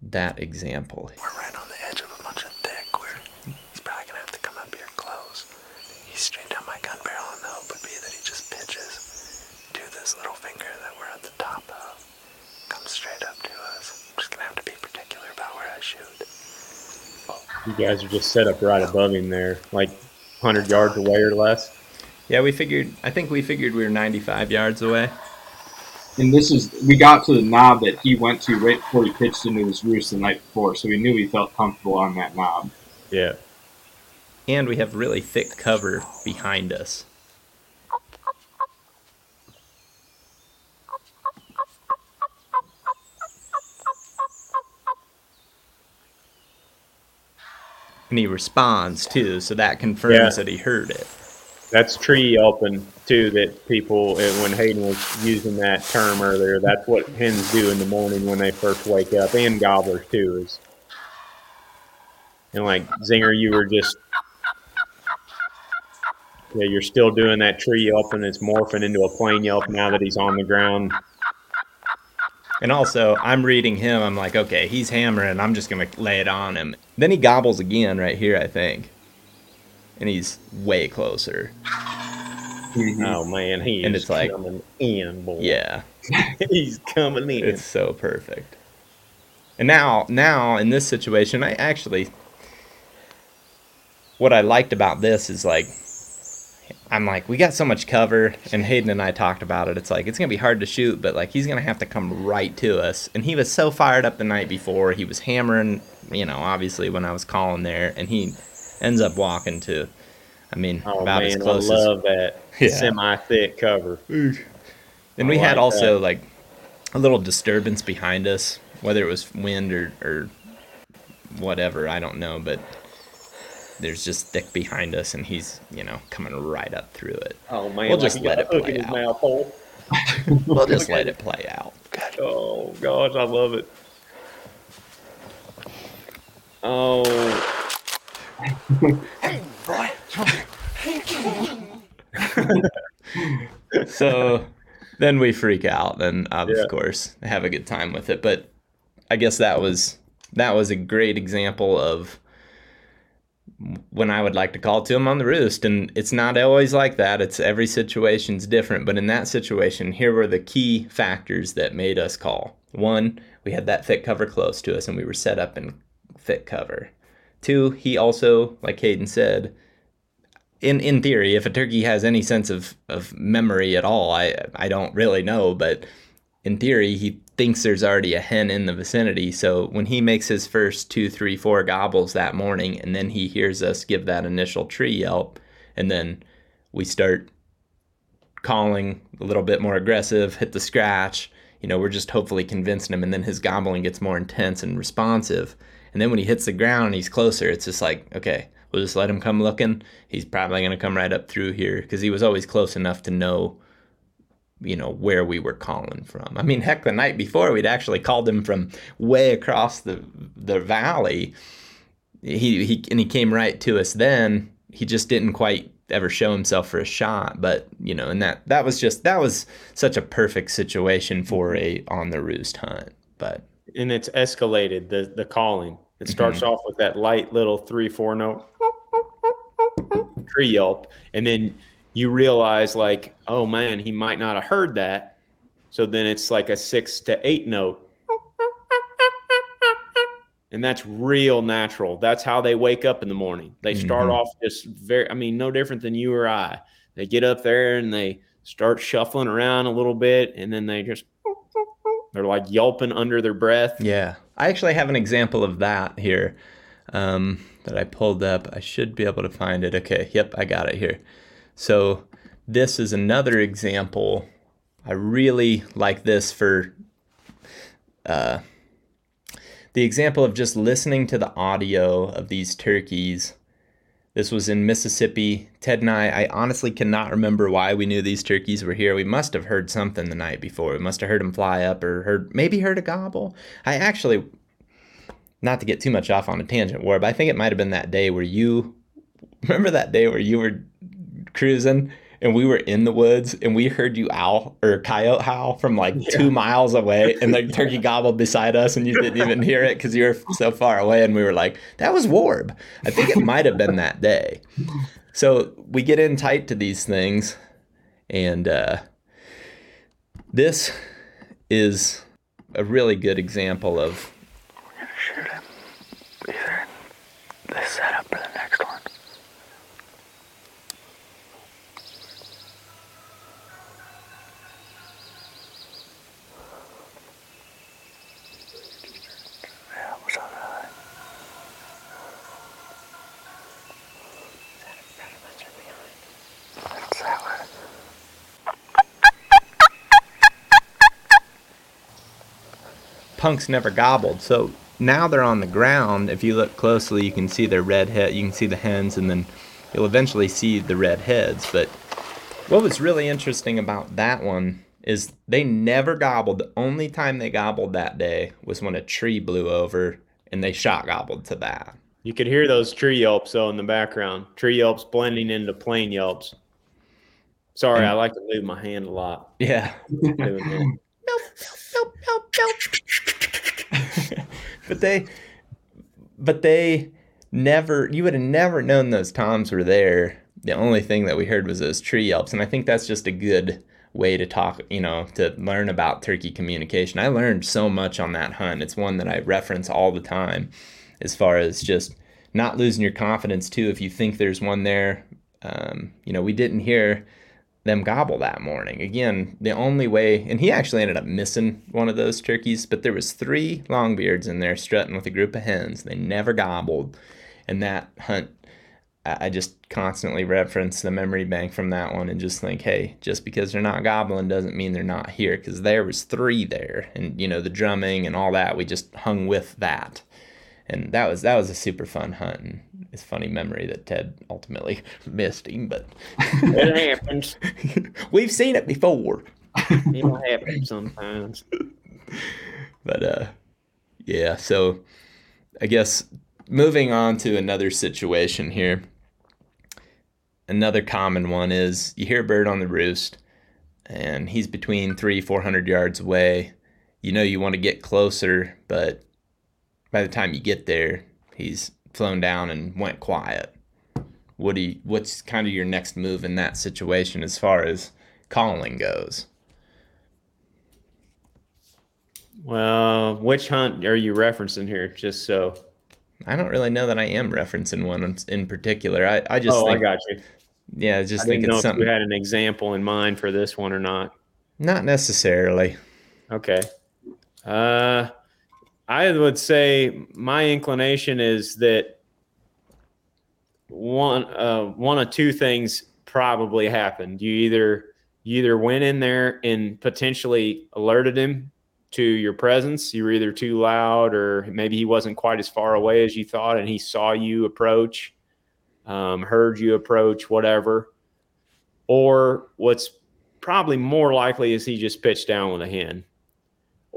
that example. We're right on the edge of a bunch of thick where he's probably gonna have to come up here close. He's straight down my gun barrel, and the hope would be that he just pitches to this little finger that we're at the top of. Comes straight up to us. I'm just gonna have to be particular about where I shoot. You guys are just set up right above him there, like 100 yards away or less. Yeah, we figured. I think we figured we were 95 yards away. And this is we got to the knob that he went to right before he pitched into his roost the night before, so we knew he felt comfortable on that knob. Yeah. And we have really thick cover behind us. And he responds too, so that confirms Yeah. that he heard it. That's tree yelping too. That people, uh, when Hayden was using that term earlier, that's what hens do in the morning when they first wake up, and gobblers too. Is and like Zinger, you were just yeah, you're still doing that tree yelping. It's morphing into a plain yelp now that he's on the ground. And also, I'm reading him. I'm like, okay, he's hammering. I'm just gonna lay it on him. Then he gobbles again right here, I think, and he's way closer. Mm-hmm. Oh man, he And is it's like- coming in, boy. Yeah, he's coming in. it's so perfect. And now, now in this situation, I actually, what I liked about this is like, I'm like, we got so much cover, and Hayden and I talked about it. It's like it's gonna be hard to shoot, but like he's gonna have to come right to us. And he was so fired up the night before. He was hammering, you know, obviously when I was calling there, and he ends up walking to, I mean, oh about man, as close as I love that Yeah. semi-thick cover. And I we had also that. like a little disturbance behind us, whether it was wind or, or whatever, I don't know, but there's just thick behind us and he's, you know, coming right up through it. Oh man, We'll like just he let got it play out. We'll just let it play out. Oh gosh, I love it. Oh, hey, boy. So then we freak out and of Yeah. course have a good time with it. But I guess that was that was a great example of when I would like to call to him on the roost. And it's not always like that. It's every situation's different. But in that situation, here were the key factors that made us call. One, we had that thick cover close to us and we were set up in thick cover. Two, he also, like Hayden said, in in theory, if a turkey has any sense of, of memory at all, I I don't really know, but in theory, he thinks there's already a hen in the vicinity. So when he makes his first two, three, four gobbles that morning, and then he hears us give that initial tree yelp, and then we start calling a little bit more aggressive, hit the scratch. You know, we're just hopefully convincing him, and then his gobbling gets more intense and responsive. And then when he hits the ground and he's closer, it's just like, okay, we'll just let him come looking. He's probably going to come right up through here because he was always close enough to know, you know, where we were calling from. I mean, heck, the night before we'd actually called him from way across the the valley. He he and he came right to us then. He just didn't quite ever show himself for a shot, but you know, and that that was just that was such a perfect situation for a on the roost hunt. But and it's escalated the the calling. It starts Mm-hmm. off with that light little three four note tree yelp, and then you realize like, oh man, he might not have heard that. So then it's like a six to eight note. And that's real natural. That's how they wake up in the morning. They start Mhm. off just very, I mean, no different than you or I. They get up there and they start shuffling around a little bit, and then they just, they're like yelping under their breath. Yeah, I actually have an example of that here um, that I pulled up. I should be able to find it. Okay, yep, I got it here. So this is another example. I really like this for uh, the example of just listening to the audio of these turkeys. This was in Mississippi. Ted and I, I honestly cannot remember why we knew these turkeys were here. We must have heard something the night before. We must have heard them fly up or heard maybe heard a gobble. I actually, not to get too much off on a tangent, Warb, but I think it might have been that day where you remember that day where you were cruising and we were in the woods and we heard you owl or coyote howl from like yeah. two miles away and the turkey gobbled beside us and you didn't even hear it because you were so far away and we were like that was warb i think it might have been that day. So we get in tight to these things and uh, this is a really good example of we're gonna shoot him. Either this setup. or the next one punks never gobbled. So now they're on the ground. If you look closely, you can see their red head. You can see the hens, and then you'll eventually see the red heads. But what was really interesting about that one is they never gobbled. The only time they gobbled that day was when a tree blew over, and they shot gobbled to that. You could hear those tree yelps though in the background. Tree yelps blending into plain yelps. Sorry, and, I like to move my hand a lot. Yeah. nope, nope, nope, nope, nope. But they, but they never. You would have never known those toms were there. The only thing that we heard was those tree yelps, and I think that's just a good way to talk. You know, to learn about turkey communication. I learned so much on that hunt. It's one that I reference all the time, as far as just not losing your confidence too. If you think there's one there, um, you know, we didn't hear them gobble that morning. Again, the only way, and he actually ended up missing one of those turkeys, but there was three longbeards in there strutting with a group of hens. They never gobbled, and that hunt, I just constantly reference the memory bank from that one and just think, hey, just because they're not gobbling doesn't mean they're not here, because there was three there, and you know the drumming and all that. We just hung with that and that was that was a super fun hunt and it's funny memory that ted ultimately missed him but it happens. We've seen it before. It happens sometimes. But uh yeah so i guess moving on to another situation here. Another common one is you hear a bird on the roost and he's between three four hundred yards away. You know you want to get closer but by the time you get there, he's flown down and went quiet. What do you, what's kind of your next move in that situation as far as calling goes? Well, which hunt are you referencing here? Just so I don't really know that I am referencing one in particular. I, I just oh, think, I got you. Yeah, just I think it's something. you had an example in mind for this one or not. Not necessarily. Okay. Uh, I would say my inclination is that one uh, one of two things probably happened. You either you either went in there and potentially alerted him to your presence. You were either too loud, or maybe he wasn't quite as far away as you thought, and he saw you approach, um, heard you approach, whatever. Or what's probably more likely is he just pitched down with a hen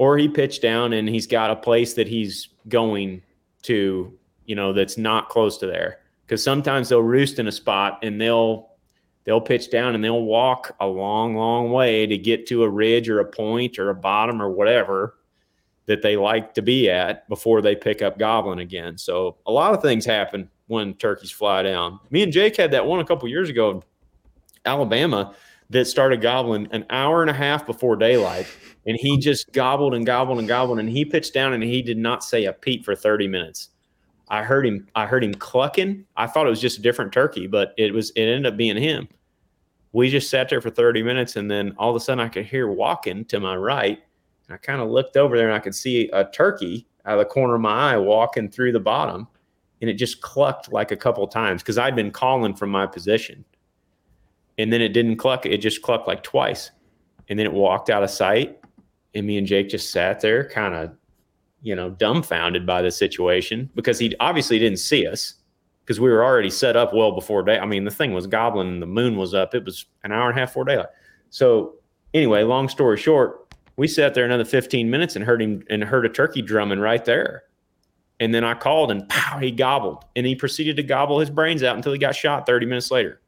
or he pitched down and he's got a place that he's going to, you know, that's not close to there. Because sometimes they'll roost in a spot and they'll they'll pitch down and they'll walk a long, long way to get to a ridge or a point or a bottom or whatever that they like to be at before they pick up gobbling again. So a lot of things happen when turkeys fly down. Me and Jake had that one a couple years ago in Alabama that started gobbling an hour and a half before daylight and he just gobbled and gobbled and gobbled and he pitched down and he did not say a peep for 30 minutes. I heard him i heard him clucking. I thought it was just a different turkey but it was it ended up being him. We just sat there for 30 minutes and then all of a sudden i could hear walking to my right. And i kind of looked over there and i could see a turkey out of the corner of my eye walking through the bottom and it just clucked like a couple times because i'd been calling from my position. And then it didn't cluck it just clucked like twice. And then it walked out of sight. And me and Jake just sat there, kind of, you know, dumbfounded by the situation because he obviously didn't see us because we were already set up well before day. I mean, the thing was gobbling the moon was up. It was an hour and a half before daylight. So anyway, long story short, we sat there another 15 minutes and heard him and heard a turkey drumming right there. And then I called and pow, he gobbled. And he proceeded to gobble his brains out until he got shot 30 minutes later.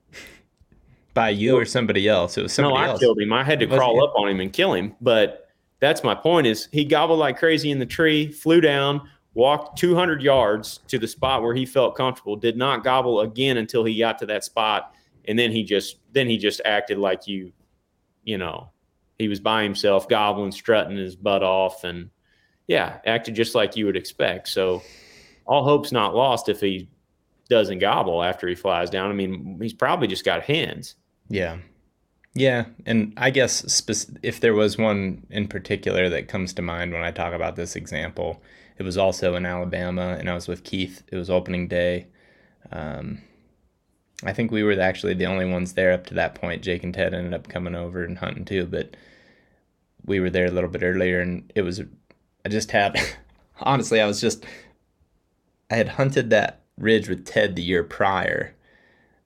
By you or somebody else? It was somebody else. no, I else. killed him. I had to crawl up on him and kill him. But that's my point is he gobbled like crazy in the tree, flew down, walked 200 yards to the spot where he felt comfortable, did not gobble again until he got to that spot. And then he just, then he just acted like you, you know, he was by himself, gobbling, strutting his butt off. And yeah, acted just like you would expect. So all hope's not lost if he doesn't gobble after he flies down. I mean, he's probably just got hands. Yeah. Yeah. And I guess if there was one in particular that comes to mind when I talk about this example, it was also in Alabama and I was with Keith. It was opening day. Um, I think we were actually the only ones there up to that point. Jake and Ted ended up coming over and hunting too, but we were there a little bit earlier and it was, I just had, honestly, I was just, I had hunted that ridge with Ted the year prior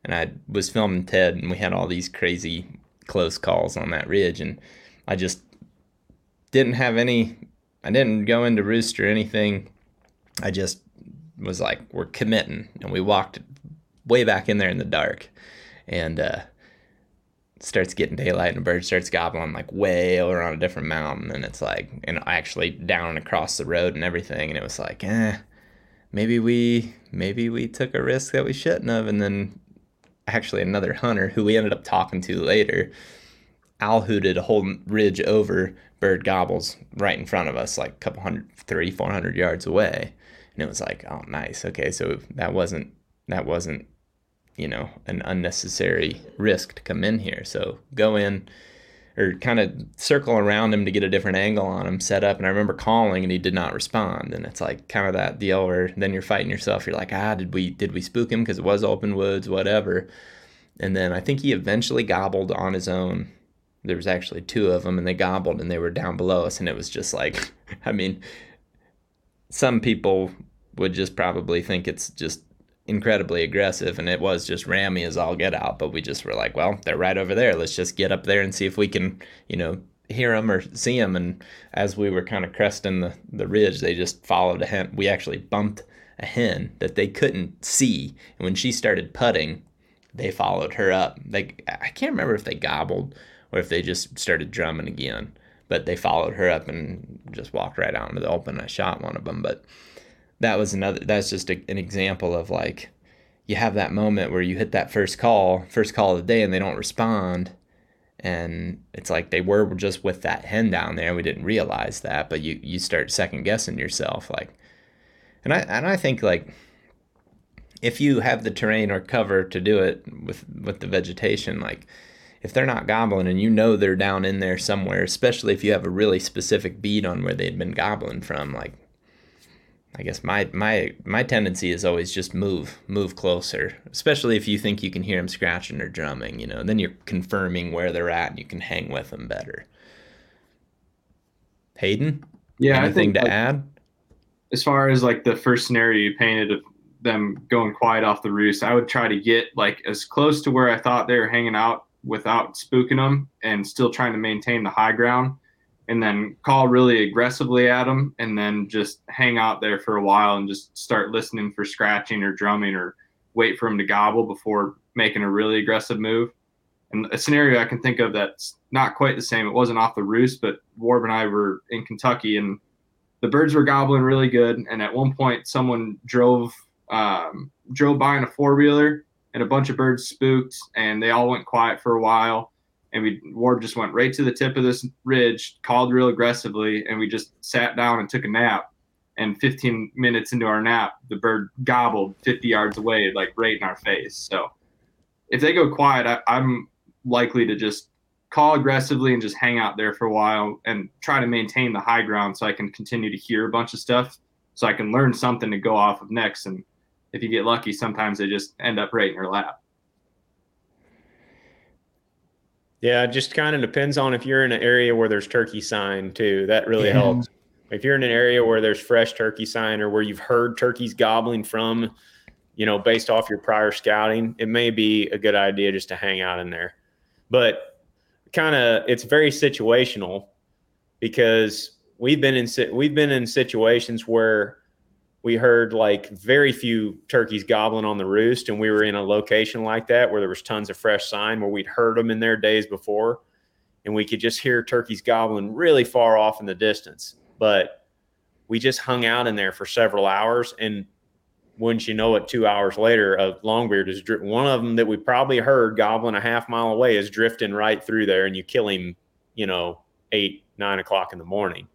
and I was filming Ted, and we had all these crazy close calls on that ridge, and I just didn't have any. I didn't go into roost or anything. I just was like, we're committing, and we walked way back in there in the dark, and uh, starts getting daylight, and a bird starts gobbling like way over on a different mountain, and it's like, and actually down across the road and everything, and it was like, eh. Maybe we maybe we took a risk that we shouldn't have, and then actually another hunter who we ended up talking to later. Owl hooted a whole ridge over bird gobbles right in front of us like a couple hundred three four hundred yards away. And it was like oh nice. Okay so that wasn't that wasn't you know an unnecessary risk to come in here. So go in or kind of circle around him to get a different angle on him set up and i remember calling and he did not respond and it's like kind of that deal where then you're fighting yourself you're like ah did we did we spook him because it was open woods whatever and then i think he eventually gobbled on his own. There was actually two of them and they gobbled and they were down below us and it was just like i mean some people would just probably think it's just incredibly aggressive and it was just rammy as all get out but we just were like well they're right over there. Let's just get up there and see if we can you know hear them or see them and as we were kind of cresting the, the ridge they just followed a hen we actually bumped a hen that they couldn't see. And when she started putting they followed her up. They i can't remember if they gobbled or if they just started drumming again but they followed her up and just walked right out into the open. I shot one of them but that was another that's just a, an example of like you have that moment where you hit that first call first call of the day and they don't respond. And it's like they were just with that hen down there we didn't realize that but you you start second guessing yourself like and i and i think like if you have the terrain or cover to do it with with the vegetation like if they're not gobbling and you know they're down in there somewhere especially if you have a really specific bead on where they'd been gobbling from like I guess my my my tendency is always just move move closer, especially if you think you can hear them scratching or drumming. You know, then you're confirming where they're at, and you can hang with them better. Hayden, Yeah, I anything think to like, add? as far as like the first scenario you painted of them going quiet off the roost, I would try to get like as close to where I thought they were hanging out without spooking them and still trying to maintain the high ground and then call really aggressively at them and then just hang out there for a while and just start listening for scratching or drumming or wait for them to gobble before making a really aggressive move. And a scenario I can think of that's not quite the same. It wasn't off the roost, but Warb and I were in Kentucky and the birds were gobbling really good. And at one point, someone drove um, drove by in a four wheeler and a bunch of birds spooked and they all went quiet for a while and we Warb just went right to the tip of this ridge, called real aggressively, and we just sat down and took a nap. And 15 minutes into our nap, the bird gobbled 50 yards away, like right in our face. So if they go quiet, I, I'm likely to just call aggressively and just hang out there for a while and try to maintain the high ground so I can continue to hear a bunch of stuff so I can learn something to go off of next. And if you get lucky, sometimes they just end up right in your lap. Yeah, it just kind of depends on if you're in an area where there's turkey sign too. That really Yeah. helps. If you're in an area where there's fresh turkey sign or where you've heard turkeys gobbling from, you know, based off your prior scouting, it may be a good idea just to hang out in there. But kind of it's very situational because we've been in we've been in situations where we heard like very few turkeys gobbling on the roost and we were in a location like that where there was tons of fresh sign where we'd heard them in there days before and we could just hear turkeys gobbling really far off in the distance. But we just hung out in there for several hours and wouldn't you know it two hours later a longbeard is one of them that we probably heard gobbling a half mile away is drifting right through there and you kill him you know eight nine o'clock in the morning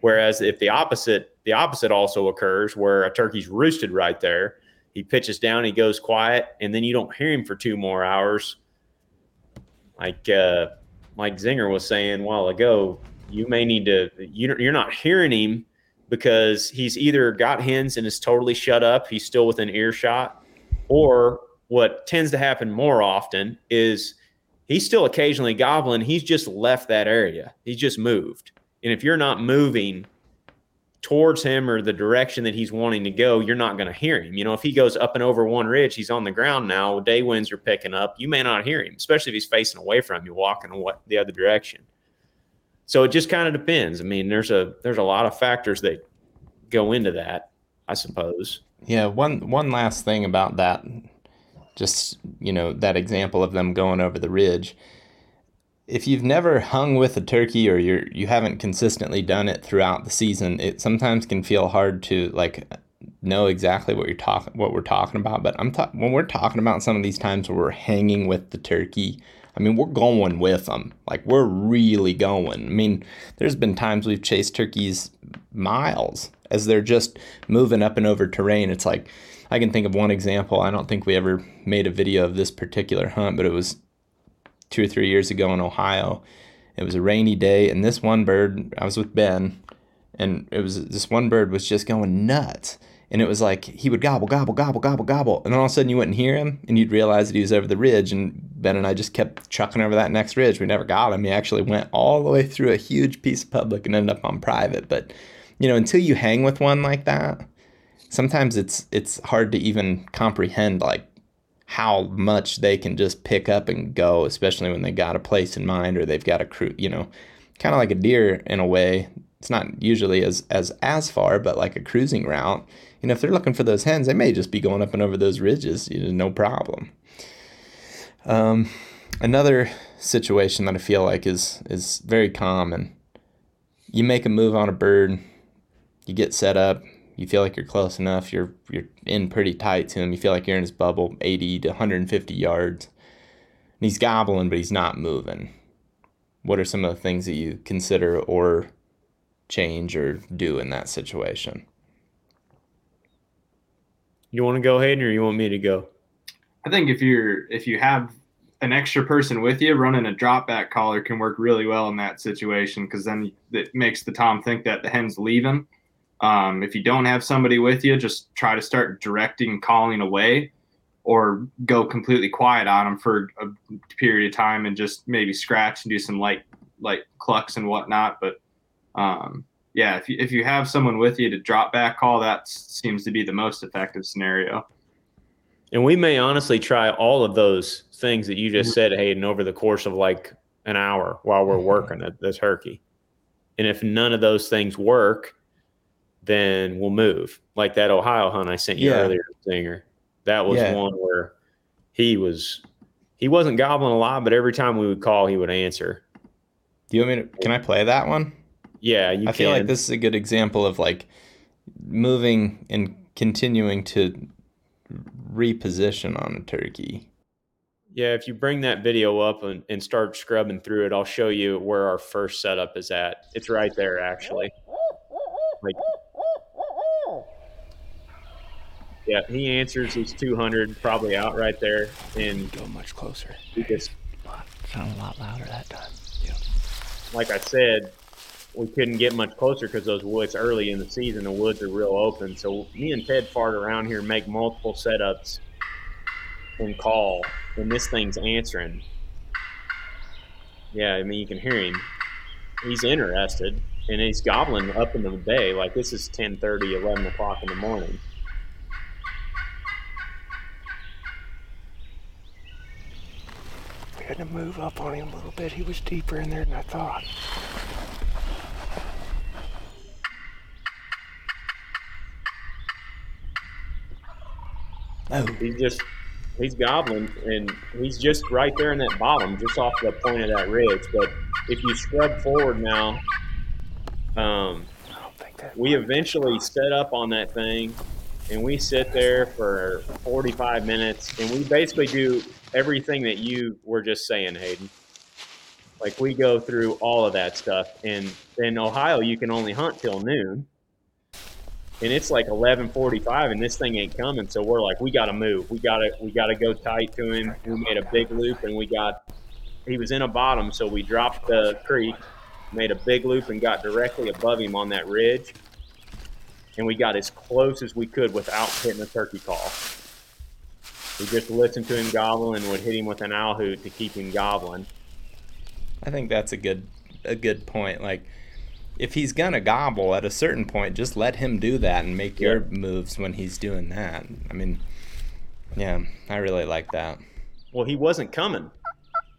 whereas if the opposite the opposite also occurs where a turkey's roosted right there he pitches down he goes quiet and then you don't hear him for two more hours. Like uh zinger was saying a while ago you may need to you, you're not hearing him because he's either got hens and is totally shut up he's still within earshot or what tends to happen more often is he's still occasionally gobbling he's just left that area he's just moved and if you're not moving towards him or the direction that he's wanting to go, you're not going to hear him. You know, if he goes up and over one ridge, he's on the ground now. Day winds are picking up. You may not hear him, especially if he's facing away from you, walking the other direction. So it just kind of depends. I mean, there's a there's a lot of factors that go into that, I suppose. Yeah, one one last thing about that, just you know that example of them going over the ridge. If you've never hung with a turkey or you're you haven't consistently done it throughout the season, it sometimes can feel hard to like know exactly what you're talking what we're talking about. But I'm ta- when we're talking about some of these times where we're hanging with the turkey. I mean, we're going with them. Like we're really going. I mean, there's been times we've chased turkeys miles as they're just moving up and over terrain. It's like I can think of one example. I don't think we ever made a video of this particular hunt, but it was two or three years ago in Ohio. It was a rainy day, and this one bird, I was with Ben, and it was this one bird was just going nuts. And it was like he would gobble, gobble, gobble, gobble, gobble, and then all of a sudden you wouldn't hear him, and you'd realize that he was over the ridge. And Ben and I just kept chucking over that next ridge. We never got him. He actually went all the way through a huge piece of public and ended up on private. But you know, until you hang with one like that, sometimes it's it's hard to even comprehend like how much they can just pick up and go, especially when they got a place in mind or they've got a crew, you know, kind of like a deer in a way. It's not usually as as as far, but like a cruising route. You know, if they're looking for those hens, they may just be going up and over those ridges, you know, no problem. Um, another situation that I feel like is is very common. You make a move on a bird, you get set up, you feel like you're close enough, you're you're in pretty tight to him, you feel like you're in his bubble 80 to 150 yards. And he's gobbling, but he's not moving. What are some of the things that you consider or change or do in that situation? You want to go ahead or you want me to go? I think if you're if you have an extra person with you, running a drop back caller can work really well in that situation because then it makes the tom think that the hen's leaving. Um, if you don't have somebody with you, just try to start directing calling away, or go completely quiet on them for a period of time and just maybe scratch and do some light light clucks and whatnot. But um, yeah, if you, if you have someone with you to drop back call, that seems to be the most effective scenario. And we may honestly try all of those things that you just said, Hayden, over the course of like an hour while we're working at the turkey. And if none of those things work, then we'll move. Like that Ohio hunt I sent you Yeah. earlier, Zinger. That was Yeah. one where he was he wasn't gobbling a lot, but every time we would call, he would answer. Do you want me to can I play that one? Yeah, you I can. feel like this is a good example of like moving and continuing to reposition on a turkey. Yeah, if you bring that video up and, and start scrubbing through it, I'll show you where our first setup is at. It's right there, actually. Like, yeah, he answers. He's 200, probably out right there, and Go much closer. he just, Sound a lot louder that time. Yeah. like I said, we couldn't get much closer because those woods early in the season, the woods are real open. So me and Ted fart around here, make multiple setups, and call, and this thing's answering. Yeah, I mean you can hear him. He's interested, and he's gobbling up into the day. Like this is 10:30, 11 o'clock in the morning. Had to move up on him a little bit. He was deeper in there than I thought. Oh, He's just he's gobbling, and he's just right there in that bottom, just off the point of that ridge. But if you scrub forward now, um, I don't think that. we eventually set up on that thing and we sit there for 45 minutes and we basically do everything that you were just saying hayden. Like we go through all of that stuff and in ohio you can only hunt till noon. And it's like 11:45 and this thing ain't coming so we're like we got to move. We got to we got to go tight to him. We made a big loop and we got he was in a bottom so we dropped the creek made a big loop and got directly above him on that ridge. And we got as close as we could without hitting a turkey call. We just listened to him gobble and would hit him with an owl hoot to keep him gobbling. I think that's a good a good point. Like, if he's gonna gobble at a certain point, just let him do that and make your moves when he's doing that. I mean, yeah, I really like that. Well, he wasn't coming.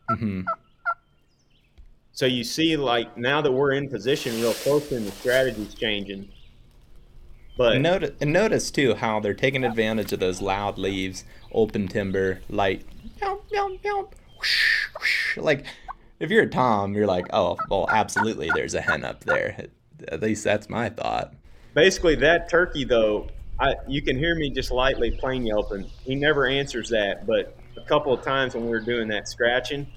Mm-hmm. So you see, like now that we're in position real close and the strategy's changing. But notice, and notice too how they're taking advantage of those loud leaves, open timber, light, whoosh, whoosh. like if you're a Tom, you're like, oh, well, absolutely, there's a hen up there. At least that's my thought. basically that turkey though, I you can hear me just lightly plain yelping. He never answers that, but a couple of times when we were doing that scratching,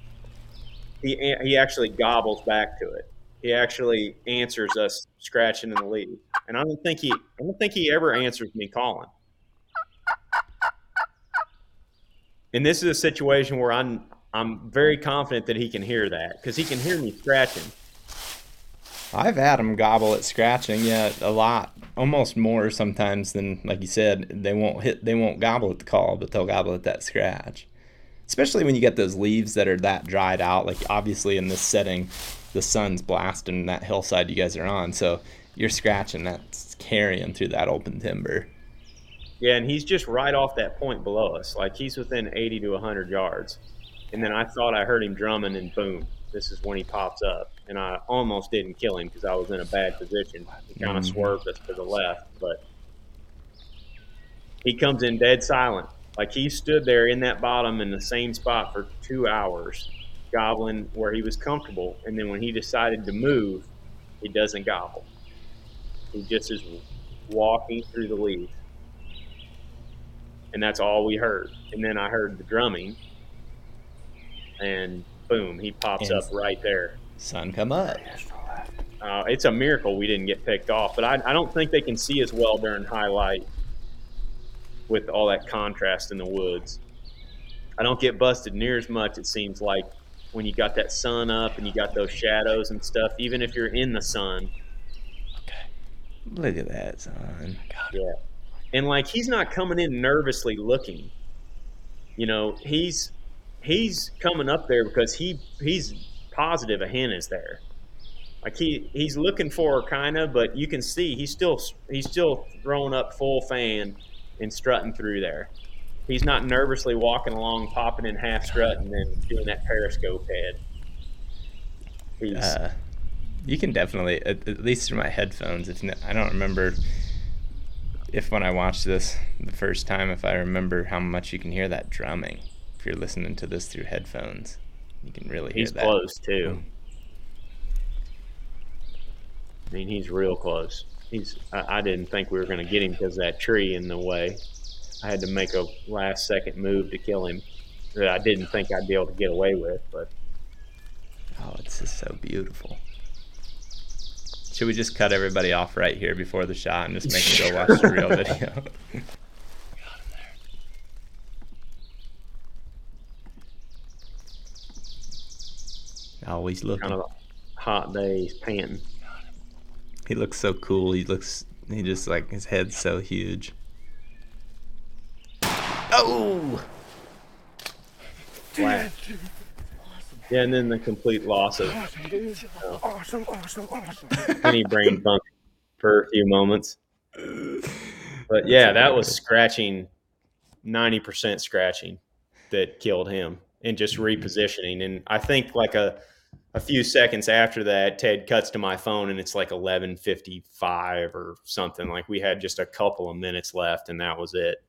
he he actually gobbles back to it. He actually answers us scratching in the lead, and I don't think he I don't think he ever answers me calling. And this is a situation where I'm I'm very confident that he can hear that because he can hear me scratching. I've had him gobble at scratching, yeah, a lot, almost more sometimes than, like you said, they won't hit, they won't gobble at the call, but they'll gobble at that scratch. Especially when you get those leaves that are that dried out. Like obviously in this setting, the sun's blasting that hillside you guys are on, so you're scratching that's carrying through that open timber. Yeah, and he's just right off that point below us. Like he's within 80 to 100 yards. And then I thought I heard him drumming, and boom, this is when he pops up. And I almost didn't kill him because I was in a bad position. He kind of Mhm. swerved us to the left, but he comes in dead silent. Like he stood there in that bottom in the same spot for two hours, gobbling where he was comfortable. And then when he decided to move, he doesn't gobble. He just is walking through the leaves and that's all we heard. And then I heard the drumming, and boom, he pops And- up right there. Sun come up. Uh, it's a miracle we didn't get picked off, but I, I don't think they can see as well during highlight with all that contrast in the woods. I don't get busted near as much. It seems like when you got that sun up and you got those shadows and stuff. Even if you're in the sun, Okay. Look at that, son. Yeah. And like he's not coming in nervously looking. You know, he's he's coming up there because he he's positive a hen is there. Like he he's looking for her kind of, but you can see he's still he's still throwing up full fan and strutting through there. He's not nervously walking along, popping in half strut, and then doing that periscope head. He's Uh, you can definitely, at, at least through my headphones. If I don't remember, if when I watched this the first time, if I remember how much you can hear that drumming. If you're listening to this through headphones, you can really hear that. he's that. close too. Mm. I mean, he's real close. He's. I, I didn't think we were going to get him because that tree in the way. I had to make a last second move to kill him that I didn't think I'd be able to get away with. But Oh, it's just so beautiful. Should we just cut everybody off right here before the shot and just make them go watch the real video? Always looking. kind of a hot day, he's panting. He looks so cool. He looks. He just like his head's so huge. Oh! Flat. Yeah, and then the complete loss of Awesome. Awesome, awesome, awesome. any brain function for a few moments. But yeah, that was scratching, ninety percent scratching that killed him, and just mm-hmm. repositioning. And I think like a a few seconds after that, Ted cuts to my phone, and it's like eleven fifty five or something. Like we had just a couple of minutes left, and that was it.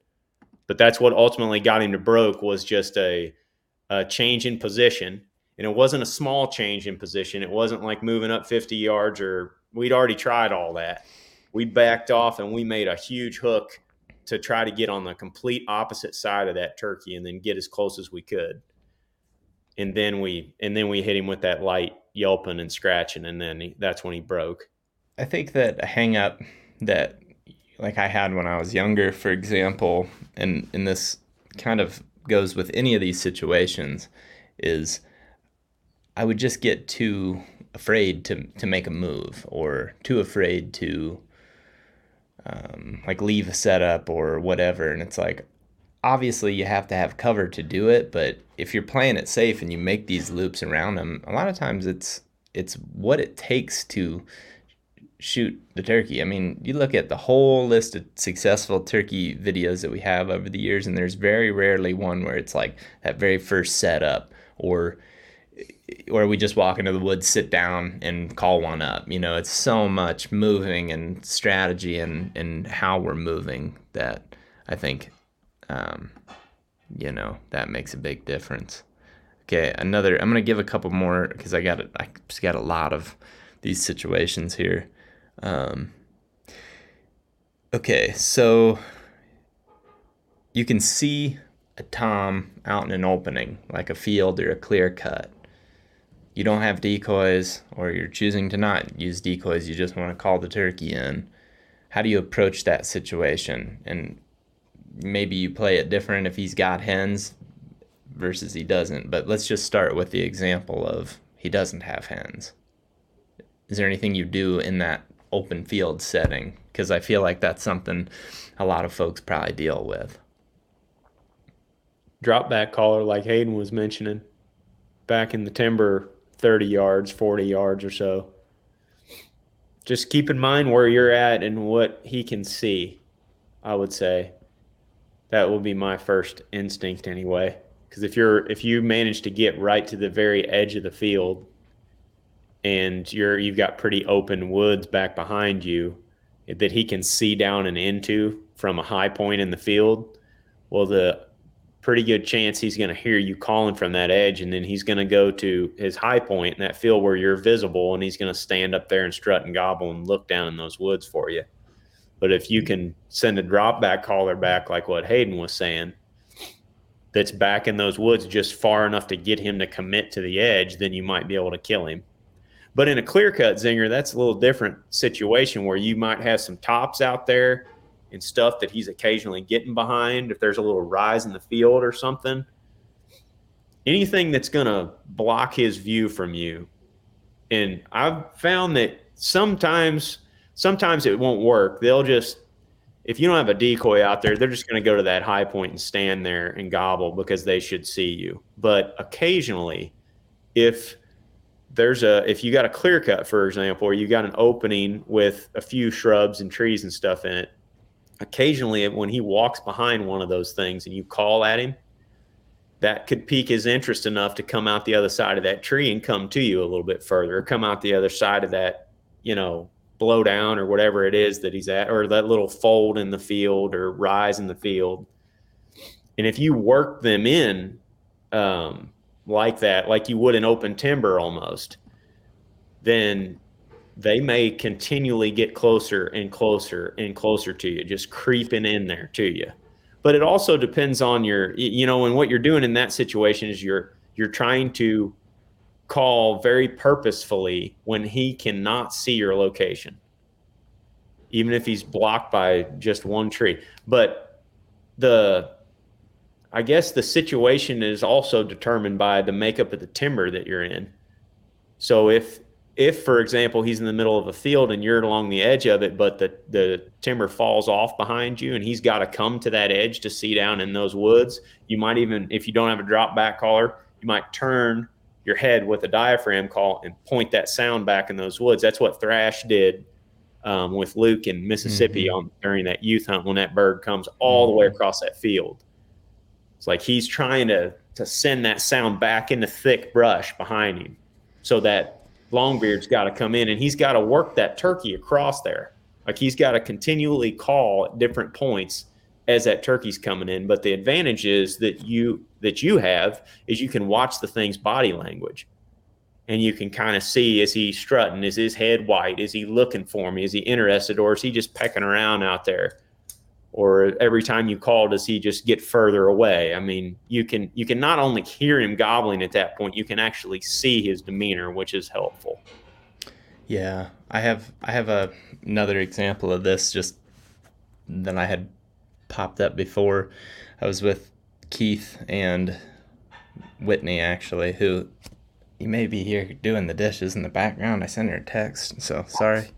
But that's what ultimately got him to broke was just a, a change in position, and it wasn't a small change in position. It wasn't like moving up fifty yards or we'd already tried all that. We backed off and we made a huge hook to try to get on the complete opposite side of that turkey and then get as close as we could. And then we and then we hit him with that light yelping and scratching, and then he, that's when he broke. I think that a hang up that like I had when I was younger, for example, and and this kind of goes with any of these situations, is I would just get too afraid to to make a move or too afraid to um, like leave a setup or whatever, and it's like obviously you have to have cover to do it, but if you're playing it safe and you make these loops around them, a lot of times it's it's what it takes to shoot the turkey. I mean, you look at the whole list of successful turkey videos that we have over the years, and there's very rarely one where it's like that very first setup or or we just walk into the woods, sit down, and call one up. You know, it's so much moving and strategy and and how we're moving that I think, um, you know, that makes a big difference. Okay, another. I'm gonna give a couple more because I got I just got a lot of these situations here. Um, okay, so you can see a tom out in an opening, like a field or a clear cut. You don't have decoys, or you're choosing to not use decoys, you just want to call the turkey in. How do you approach that situation? And maybe you play it different if he's got hens versus he doesn't. But let's just start with the example of he doesn't have hens. Is there anything you do in that open field setting? Because I feel like that's something a lot of folks probably deal with. Drop back caller, like Hayden was mentioning, back in the timber, 30 yards, 40 yards or so. Just keep in mind where you're at and what he can see, I would say. That will be my first instinct anyway. Because if you're if you manage to get right to the very edge of the field and you're you've got pretty open woods back behind you that he can see down and into from a high point in the field, well the pretty good chance he's going to hear you calling from that edge and then he's going to go to his high point in that field where you're visible and he's going to stand up there and strut and gobble and look down in those woods for you. But if you can send a drop back caller back like what Hayden was saying, that's back in those woods just far enough to get him to commit to the edge, then you might be able to kill him. But in a clear cut Zinger, that's a little different situation where you might have some tops out there and stuff that he's occasionally getting behind. If there's a little rise in the field or something, anything that's going to block his view from you. And I've found that sometimes, sometimes it won't work. They'll just, if you don't have a decoy out there, they're just going to go to that high point and stand there and gobble because they should see you. But occasionally, if there's a if you got a clear cut for example or you got an opening with a few shrubs and trees and stuff in it occasionally when he walks behind one of those things and you call at him that could pique his interest enough to come out the other side of that tree and come to you a little bit further or come out the other side of that you know blow down or whatever it is that he's at or that little fold in the field or rise in the field. And if you work them in um, like that, like you would in open timber almost, then they may continually get closer and closer and closer to you, just creeping in there to you. But it also depends on your, you know, and what you're doing in that situation is you're you're trying to call very purposefully when he cannot see your location, even if he's blocked by just one tree. But the I guess the situation is also determined by the makeup of the timber that you're in. So if if for example he's in the middle of a field and you're along the edge of it but the the timber falls off behind you and he's got to come to that edge to see down in those woods, you might even if you don't have a drop back caller, you might turn your head with a diaphragm call and point that sound back in those woods. That's what Thrash did um, with Luke in Mississippi Mhm. on during that youth hunt when that bird comes all the way Mm-hmm. across that field. It's like he's trying to to send that sound back in the thick brush behind him, so that Longbeard's got to come in and he's got to work that turkey across there. Like he's got to continually call at different points as that turkey's coming in. But the advantage is that you that you have is you can watch the thing's body language. And you can kind of see is he strutting? Is his head white? Is he looking for me? Is he interested? Or is he just pecking around out there? Or every time you call, does he just get further away? I mean, you can you can not only hear him gobbling at that point, you can actually see his demeanor, which is helpful. Yeah, I have I have a, another example of this just that I had popped up before. I was with Keith and Whitney actually, who you may be here doing the dishes in the background. I sent her a text, so sorry.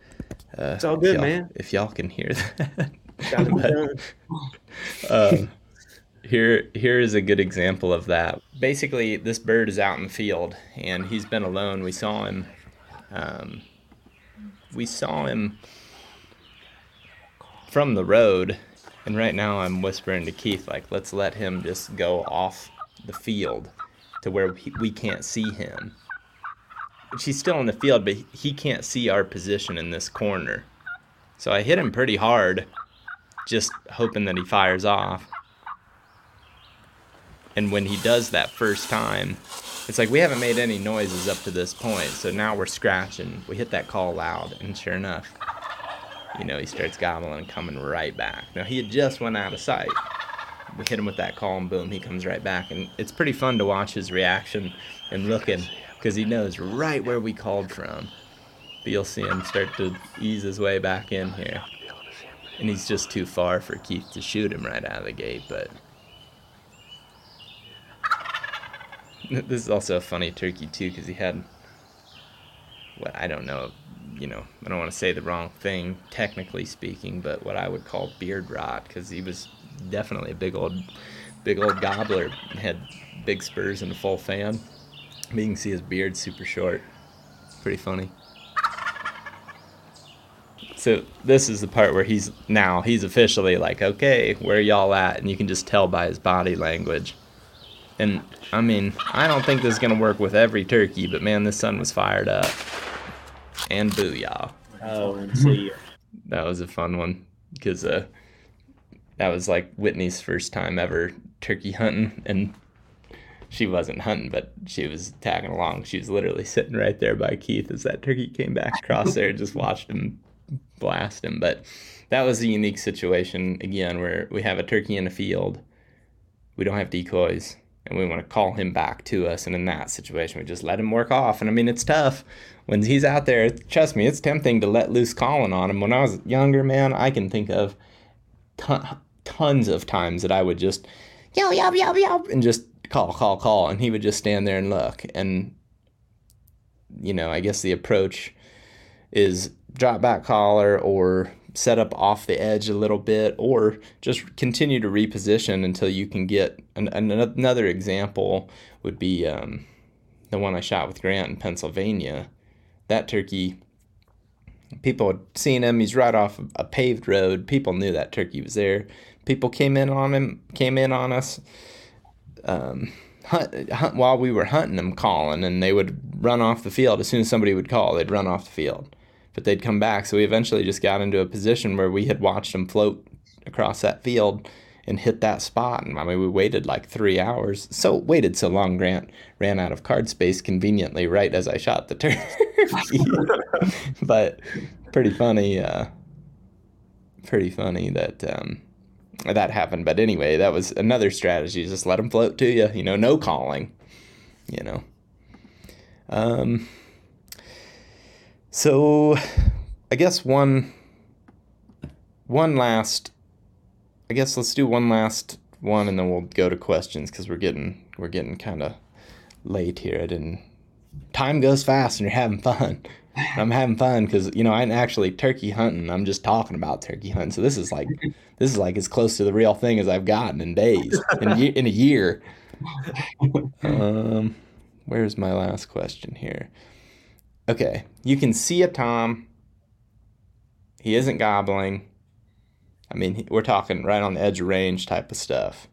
Uh, It's all good, y'all- man. If y'all can hear that. But- um, here here is a good example of that. Basically, this bird is out in the field and he's been alone. We saw him. Um, we saw him from the road, and right now I'm whispering to Keith like, let's let him just go off the field to where we can't see him. She's still in the field, but he can't see our position in this corner. So I hit him pretty hard just hoping that he fires off. And when he does that first time, it's like we haven't made any noises up to this point. So now we're scratching. We hit that call loud, and sure enough, you know, he starts gobbling and coming right back. Now he had just went out of sight. We hit him with that call, and boom, he comes right back. And it's pretty fun to watch his reaction and looking because he knows right where we called from. But you'll see him start to ease his way back in here. And he's just too far for Keith to shoot him right out of the gate, but this is also a funny turkey too because he had what I don't know, you know, I don't want to say the wrong thing technically speaking, but what I would call beard rot because he was definitely a big old, big old gobbler. Had big spurs and a full fan. But you can see his beard super short. Pretty funny. So this is the part where he's now he's officially like, okay, where y'all at? And you can just tell by his body language. And I mean, I don't think this is gonna work with every turkey, but man, this son was fired up. And booyah. Oh, and see, That was a fun one because uh, that was like Whitney's first time ever turkey hunting, and she wasn't hunting, but she was tagging along. She was literally sitting right there by Keith as that turkey came back across there, and just watched him blast him. But that was a unique situation again, where we have a turkey in a field, we don't have decoys, and we want to call him back to us. And in that situation, we just let him work off. And I mean, it's tough when he's out there. Trust me, it's tempting to let loose calling on him. When I was younger, man, I can think of ton- tons of times that I would just yo yo yo yo and just call call call, and he would just stand there and look. And you know, I guess the approach is drop back caller or set up off the edge a little bit or just continue to reposition until you can get an, an, another example would be um, the one I shot with Grant in Pennsylvania. That turkey, people had seen him. He's right off a paved road. People knew that turkey was there. People came in on him, came in on us. Um, hunt, hunt while we were hunting them, calling, and they would run off the field as soon as somebody would call. They'd run off the field, but they'd come back. So we eventually just got into a position where we had watched them float across that field and hit that spot. And I mean, we waited like three hours. So waited so long, Grant ran out of card space conveniently right as I shot the turkey. but pretty funny. Uh, pretty funny that um, that happened. But anyway, that was another strategy. Just let them float to you. You know, no calling. You know. Um. So, I guess one. One last. I guess let's do one last one, and then we'll go to questions because we're getting we're getting kind of late here. I didn't. Time goes fast, and you're having fun. I'm having fun because you know I'm actually turkey hunting. I'm just talking about turkey hunting. So this is like this is like as close to the real thing as I've gotten in days in a, in a year. Um, where's my last question here? Okay, you can see a tom. He isn't gobbling. I mean, we're talking right on the edge of range type of stuff.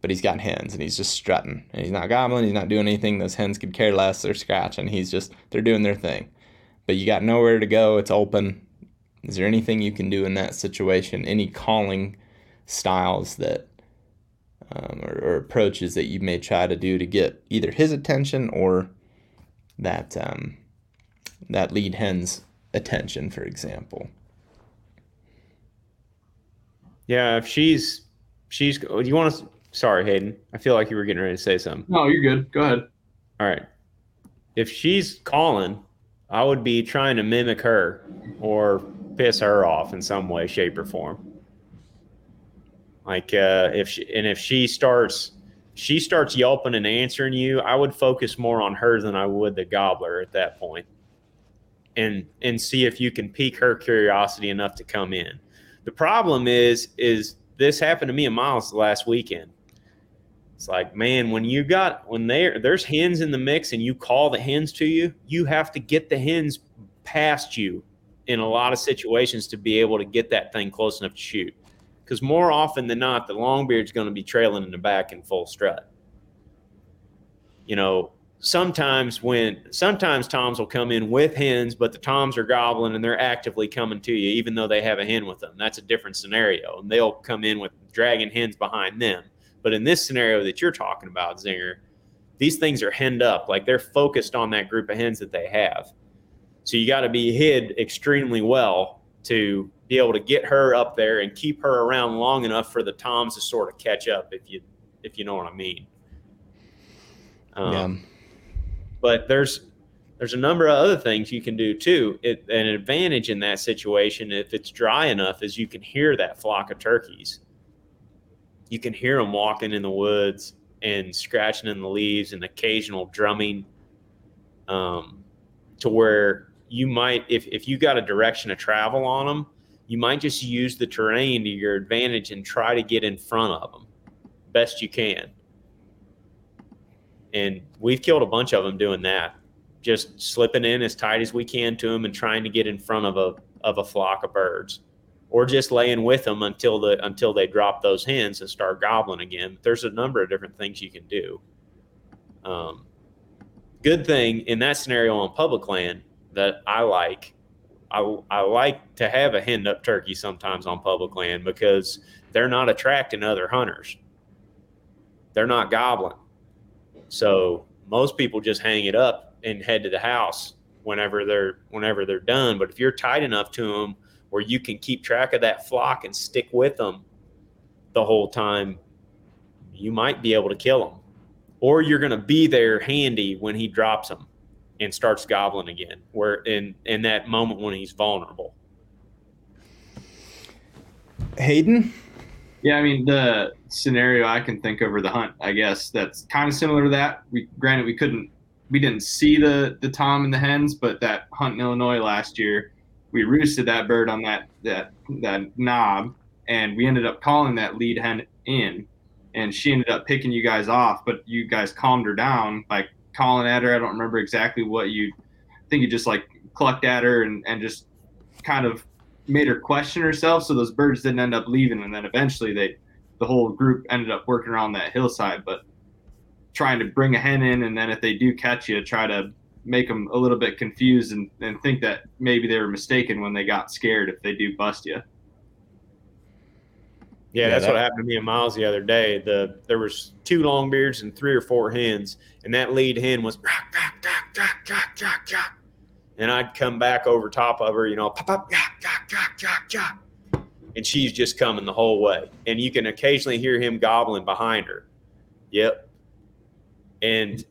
But he's got hens and he's just strutting. And he's not gobbling, he's not doing anything. Those hens could care less. They're scratching. He's just, they're doing their thing. But you got nowhere to go. It's open. Is there anything you can do in that situation? Any calling styles that, um, or, or, approaches that you may try to do to get either his attention or that, um, that lead hen's attention, for example? Yeah, if she's she's do you want to sorry, Hayden. I feel like you were getting ready to say something. No, you're good. Go ahead. All right. If she's calling, I would be trying to mimic her or piss her off in some way, shape, or form. Like uh, if she and if she starts she starts yelping and answering you, I would focus more on her than I would the gobbler at that point. And and see if you can pique her curiosity enough to come in. The problem is, is this happened to me and Miles last weekend. It's like, man, when you got when there there's hens in the mix and you call the hens to you, you have to get the hens past you in a lot of situations to be able to get that thing close enough to shoot. Because more often than not, the longbeard's going to be trailing in the back in full strut. You know, sometimes when sometimes toms will come in with hens but the toms are gobbling and they're actively coming to you even though they have a hen with them. That's a different scenario. And they'll come in with dragging hens behind them. But in this scenario that you're talking about Zinger these things are henned up. Like they're focused on that group of hens that they have. So you got to be hid extremely well to be able to get her up there and keep her around long enough for the toms to sort of catch up if you if you know what i mean. Um, yeah but there's there's a number of other things you can do too. It, an advantage in that situation, if it's dry enough, is you can hear that flock of turkeys. You can hear them walking in the woods and scratching in the leaves and occasional drumming um, to where you might, if, if you got a direction to travel on them, you might just use the terrain to your advantage and try to get in front of them best you can and we've killed a bunch of them doing that just slipping in as tight as we can to them and trying to get in front of a of a flock of birds. Or just laying with them until the until they drop those hens and start gobbling again. There's a number of different things you can do. Um, good thing in that scenario on public land that i like I, I like to have a hen up turkey sometimes on public land because they're not attracting other hunters. They're not gobbling so most people just hang it up and head to the house whenever they're whenever they're done. But if you're tight enough to them where you can keep track of that flock and stick with them the whole time, you might be able to kill them. Or you're going to be there handy when he drops them and starts gobbling again, where in in that moment when he's vulnerable. Hayden, yeah, I mean the scenario I can think over the hunt, I guess that's kind of similar to that. We granted we couldn't we didn't see the the tom and the hens, but that hunt in Illinois last year, we roosted that bird on that that that knob, and we ended up calling that lead hen in, and she ended up picking you guys off, but you guys calmed her down by calling at her. I don't remember exactly what you I think you just like clucked at her and, and just kind of made her question herself. So those birds didn't end up leaving, and then eventually they, the whole group ended up working around that hillside. But trying to bring a hen in, and then if they do catch you, try to make them a little bit confused and, and think that maybe they were mistaken when they got scared if they do bust you. Yeah, yeah that's that, what happened to me and Miles the other day. The there was two longbeards and three or four hens, and that lead hen was and I'd come back over top of her, you know, pop, pop, yah, yah, yah, yah, and she's just coming the whole way. And you can occasionally hear him gobbling behind her. Yep. And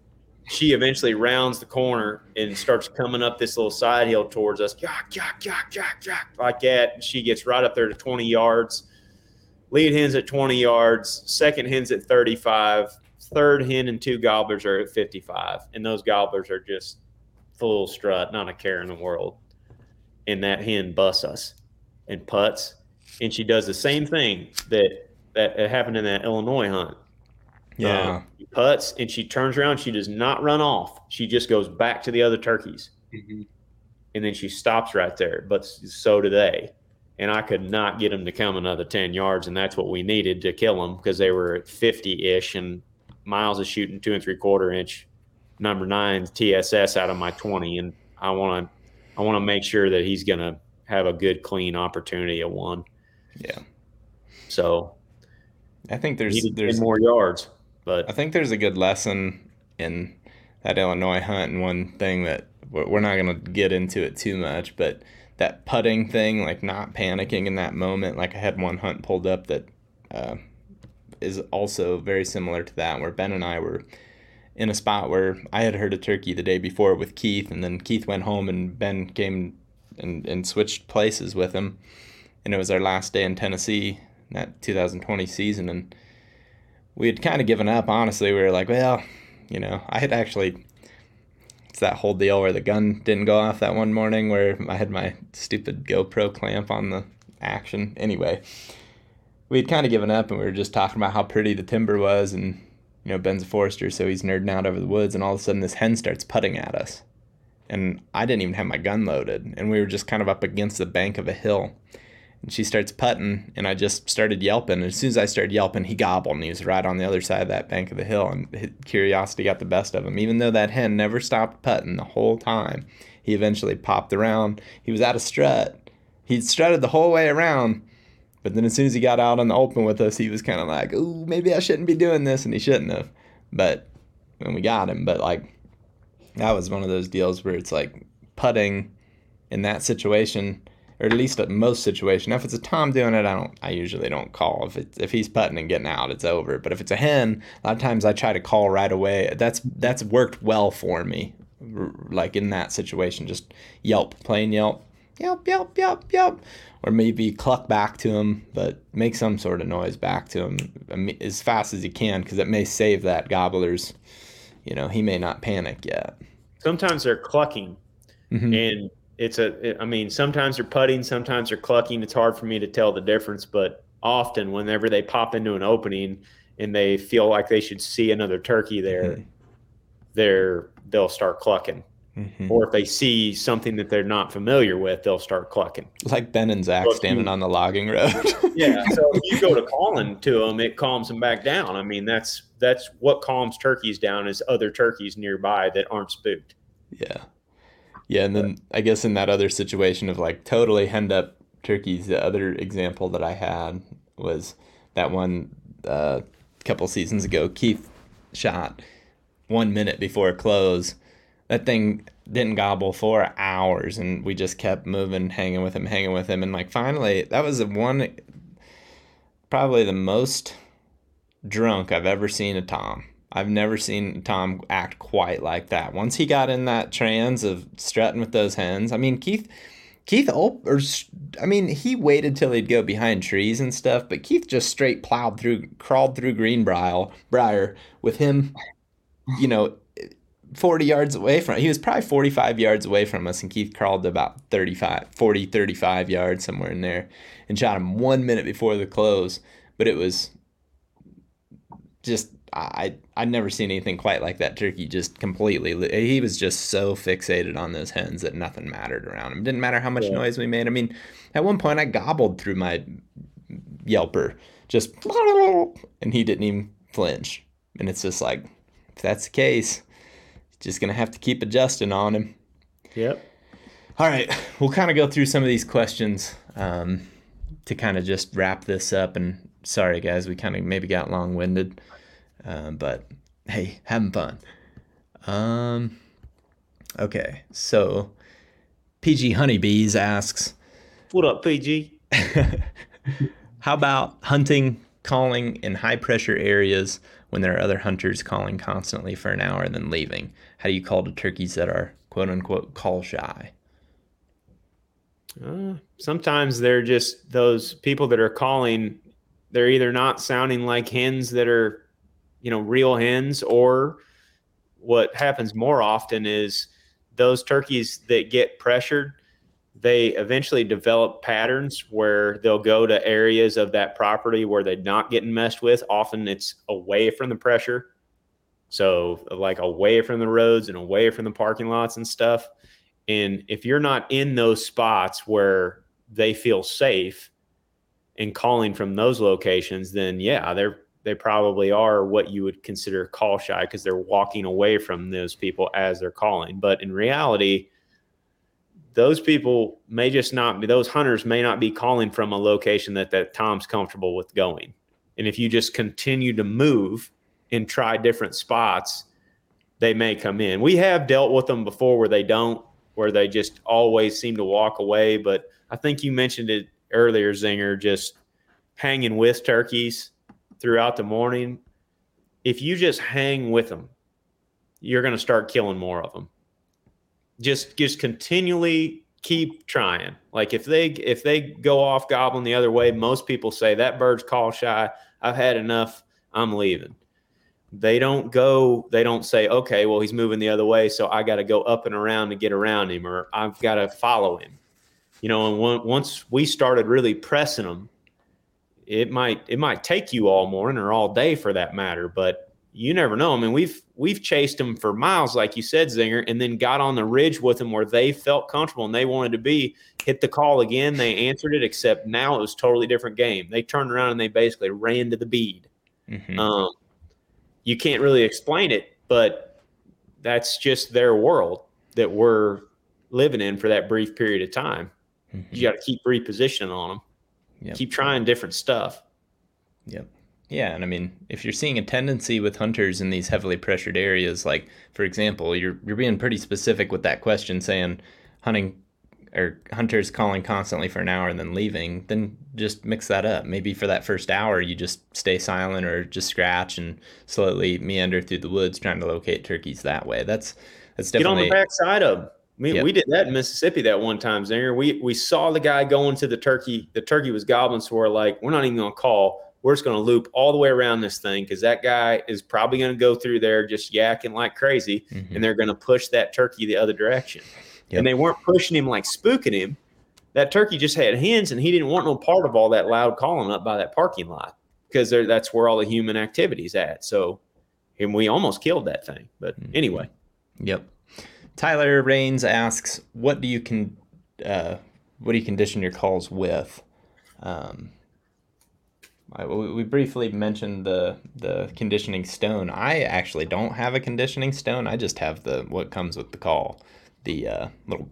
she eventually rounds the corner and starts coming up this little side hill towards us, yah, yah, yah, yah, yah, like that. And she gets right up there to 20 yards. Lead hens at 20 yards, second hens at 35, third hen and two gobblers are at 55. And those gobblers are just full strut, not a care in the world. And that hen busts us and puts. And she does the same thing that that happened in that Illinois hunt. Yeah. Um, she putts and she turns around. She does not run off. She just goes back to the other turkeys Mhm. and then she stops right there. But so do they. And I could not get them to come another 10 yards. And that's what we needed to kill them because they were at 50 ish. And Miles is shooting two and three quarter inch number nine TSS out of my 20. And I want to, I want to make sure that he's going to have a good, clean opportunity at one. Yeah. So I think there's there's more yards. But I think there's a good lesson in that Illinois hunt, and one thing that we're not gonna get into it too much, but that putting thing, like not panicking in that moment. Like I had one hunt pulled up that uh, is also very similar to that, where Ben and I were in a spot where I had heard a turkey the day before with Keith, and then Keith went home, and Ben came and, and switched places with him, and it was our last day in Tennessee that 2020 season, and we had kind of given up. Honestly, we were like, well, you know, I had actually. It's that whole deal where the gun didn't go off that one morning where I had my stupid GoPro clamp on the action. Anyway, we had kind of given up and we were just talking about how pretty the timber was and you know Ben's a forester so he's nerding out over the woods and all of a sudden this hen starts putting at us. And I didn't even have my gun loaded and we were just kind of up against the bank of a hill. And she starts putting and I just started yelping. And as soon as I started yelping he gobbled and he was right on the other side of that bank of the hill and curiosity got the best of him. Even though that hen never stopped putting the whole time he eventually popped around. He was out of strut. He'd strutted the whole way around but then as soon as he got out in the open with us, he was kind of like, "Ooh, maybe I shouldn't be doing this," and he shouldn't have. But when we got him, but like that was one of those deals where it's like putting in that situation, or at least at most situation. If it's a Tom doing it, I don't. I usually don't call. If it's if he's putting and getting out, it's over. But if it's a hen, a lot of times I try to call right away. That's that's worked well for me. Like in that situation, just yelp, plain yelp, yelp, yelp, yelp, yelp or maybe cluck back to him, but make some sort of noise back to him as fast as you can because it may save that gobbler's. You know, he may not panic yet. sometimes they're clucking Mhm. and it's a i mean sometimes they're putting sometimes they're clucking it's hard for me to tell the difference but often whenever they pop into an opening and they feel like they should see another turkey there Mhm. they're they'll start clucking Mhm. or if they see something that they're not familiar with they'll start clucking Like Ben and Zach standing you- on the logging road. yeah so if you go to calling to them it calms them back down i mean that's that's what calms turkeys down is other turkeys nearby that aren't spooked Yeah. Yeah, and then I guess in that other situation of like totally henned up turkeys, the other example that I had was that one uh, couple seasons ago. Keith shot one minute before a close. That thing didn't gobble for hours, and we just kept moving, hanging with him, hanging with him, and like finally, that was the one, probably the most drunk I've ever seen a Tom. I've never seen Tom act quite like that. Once he got in that trance of strutting with those hens, I mean Keith, Keith, or I mean he waited till he'd go behind trees and stuff, but Keith just straight plowed through, crawled through Greenbrier, Briar with him, you know, 40 yards away from. He was probably 45 yards away from us, and Keith crawled about 35, 40, 35 yards somewhere in there, and shot him one minute before the close. But it was just I I'd never seen anything quite like that turkey. Just completely, he was just so fixated on those hens that nothing mattered around him. Didn't matter how much Yeah. noise we made. I mean, at one point I gobbled through my yelper, just and he didn't even flinch. And it's just like, if that's the case, just gonna have to keep adjusting on him. yep All right, we'll kind of go through some of these questions um, to kind of just wrap this up. And sorry, guys, we kind of maybe got long winded, um, but hey, having fun. Um, okay, so PG Honeybees asks, what up pg how about hunting, calling in high pressure areas when there are other hunters calling constantly for an hour and then leaving? How do you call to turkeys that are quote unquote call shy? Uh, sometimes they're just those people that are calling. They're either not sounding like hens that are, you know, real hens, or what happens more often is those turkeys that get pressured. They eventually develop patterns where they'll go to areas of that property where they're not getting messed with. Often it's away from the pressure. So, like away from the roads and away from the parking lots and stuff. And if you're not in those spots where they feel safe and calling from those locations, then yeah, they're they probably are what you would consider call shy because they're walking away from those people as they're calling. But in reality, those people may just not be those hunters may not be calling from a location that that Tom's comfortable with going. And if you just continue to move and try different spots, they may come in. We have dealt with them before where they don't, where they just always seem to walk away. But I think you mentioned it earlier, Zinger, just hanging with turkeys throughout the morning. If you just hang with them, you're going to start killing more of them just just continually keep trying. Like if they if they go off gobbling the other way, most people say that bird's call shy. I've had enough. I'm leaving. They don't go. They don't say, okay, well he's moving the other way, so I got to go up and around to get around him, or I've got to follow him. You know, and one, once we started really pressing them, it might it might take you all morning or all day for that matter, but you never know. I mean, we've we've chased them for miles, like you said, Zinger, and then got on the ridge with them where they felt comfortable and they wanted to be. Hit the call again, they answered it. Except now it was totally different game. They turned around and they basically ran to the bead. Mm-hmm. Um, you can't really explain it, but that's just their world that we're living in for that brief period of time. Mm-hmm. You got to keep repositioning on them, yep. keep trying different stuff. Yep. Yeah, and I mean, if you're seeing a tendency with hunters in these heavily pressured areas, like for example, you're you're being pretty specific with that question, saying hunting or hunters calling constantly for an hour and then leaving, then just mix that up. Maybe for that first hour, you just stay silent or just scratch and slowly meander through the woods trying to locate turkeys that way. That's that's definitely get on the backside of. We, yep. we did that in Mississippi that one time, Zinger. We we saw the guy going to the turkey. The turkey was gobbling, so we're like, we're not even gonna call we're just going to loop all the way around this thing because that guy is probably going to go through there just yakking like crazy, mm-hmm. and they're going to push that turkey the other direction. Yep. And they weren't pushing him like spooking him. That turkey just had hens, and he didn't want no part of all that loud calling up by that parking lot because that's where all the human activity is at. So, and we almost killed that thing. But mm-hmm. anyway. Yep. Tyler Rains asks, "What do you can, uh, what do you condition your calls with?" Um, we briefly mentioned the the conditioning stone. I actually don't have a conditioning stone. I just have the what comes with the call, the uh, little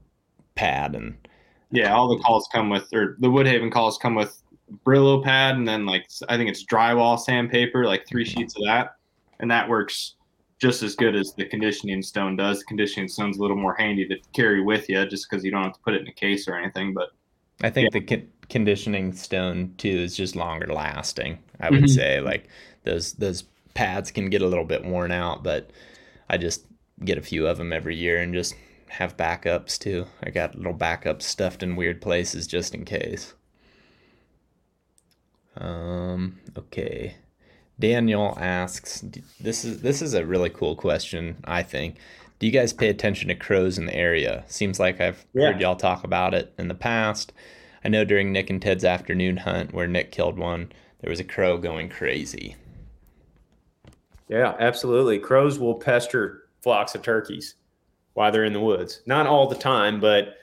pad and. Yeah, all the calls come with, or the Woodhaven calls come with Brillo pad, and then like I think it's drywall sandpaper, like three sheets of that, and that works just as good as the conditioning stone does. The conditioning stone's a little more handy to carry with you, just because you don't have to put it in a case or anything. But I think yeah. the conditioning stone too is just longer lasting. I would mm-hmm. say like those those pads can get a little bit worn out, but I just get a few of them every year and just have backups too. I got little backups stuffed in weird places just in case. Um okay. Daniel asks this is this is a really cool question, I think. Do you guys pay attention to crows in the area? Seems like I've yeah. heard y'all talk about it in the past. I know during Nick and Ted's afternoon hunt where Nick killed one, there was a crow going crazy. Yeah, absolutely. Crows will pester flocks of turkeys while they're in the woods. Not all the time, but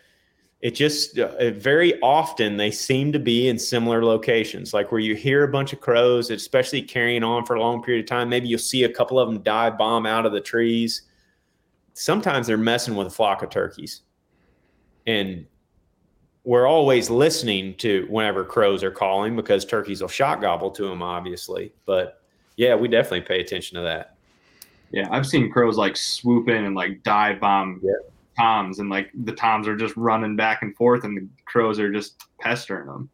it just uh, very often they seem to be in similar locations, like where you hear a bunch of crows, especially carrying on for a long period of time. Maybe you'll see a couple of them dive bomb out of the trees. Sometimes they're messing with a flock of turkeys. And we're always listening to whenever crows are calling because turkeys will shot gobble to them, obviously. But yeah, we definitely pay attention to that. Yeah, I've seen crows like swoop in and like dive bomb yeah. toms, and like the toms are just running back and forth, and the crows are just pestering them.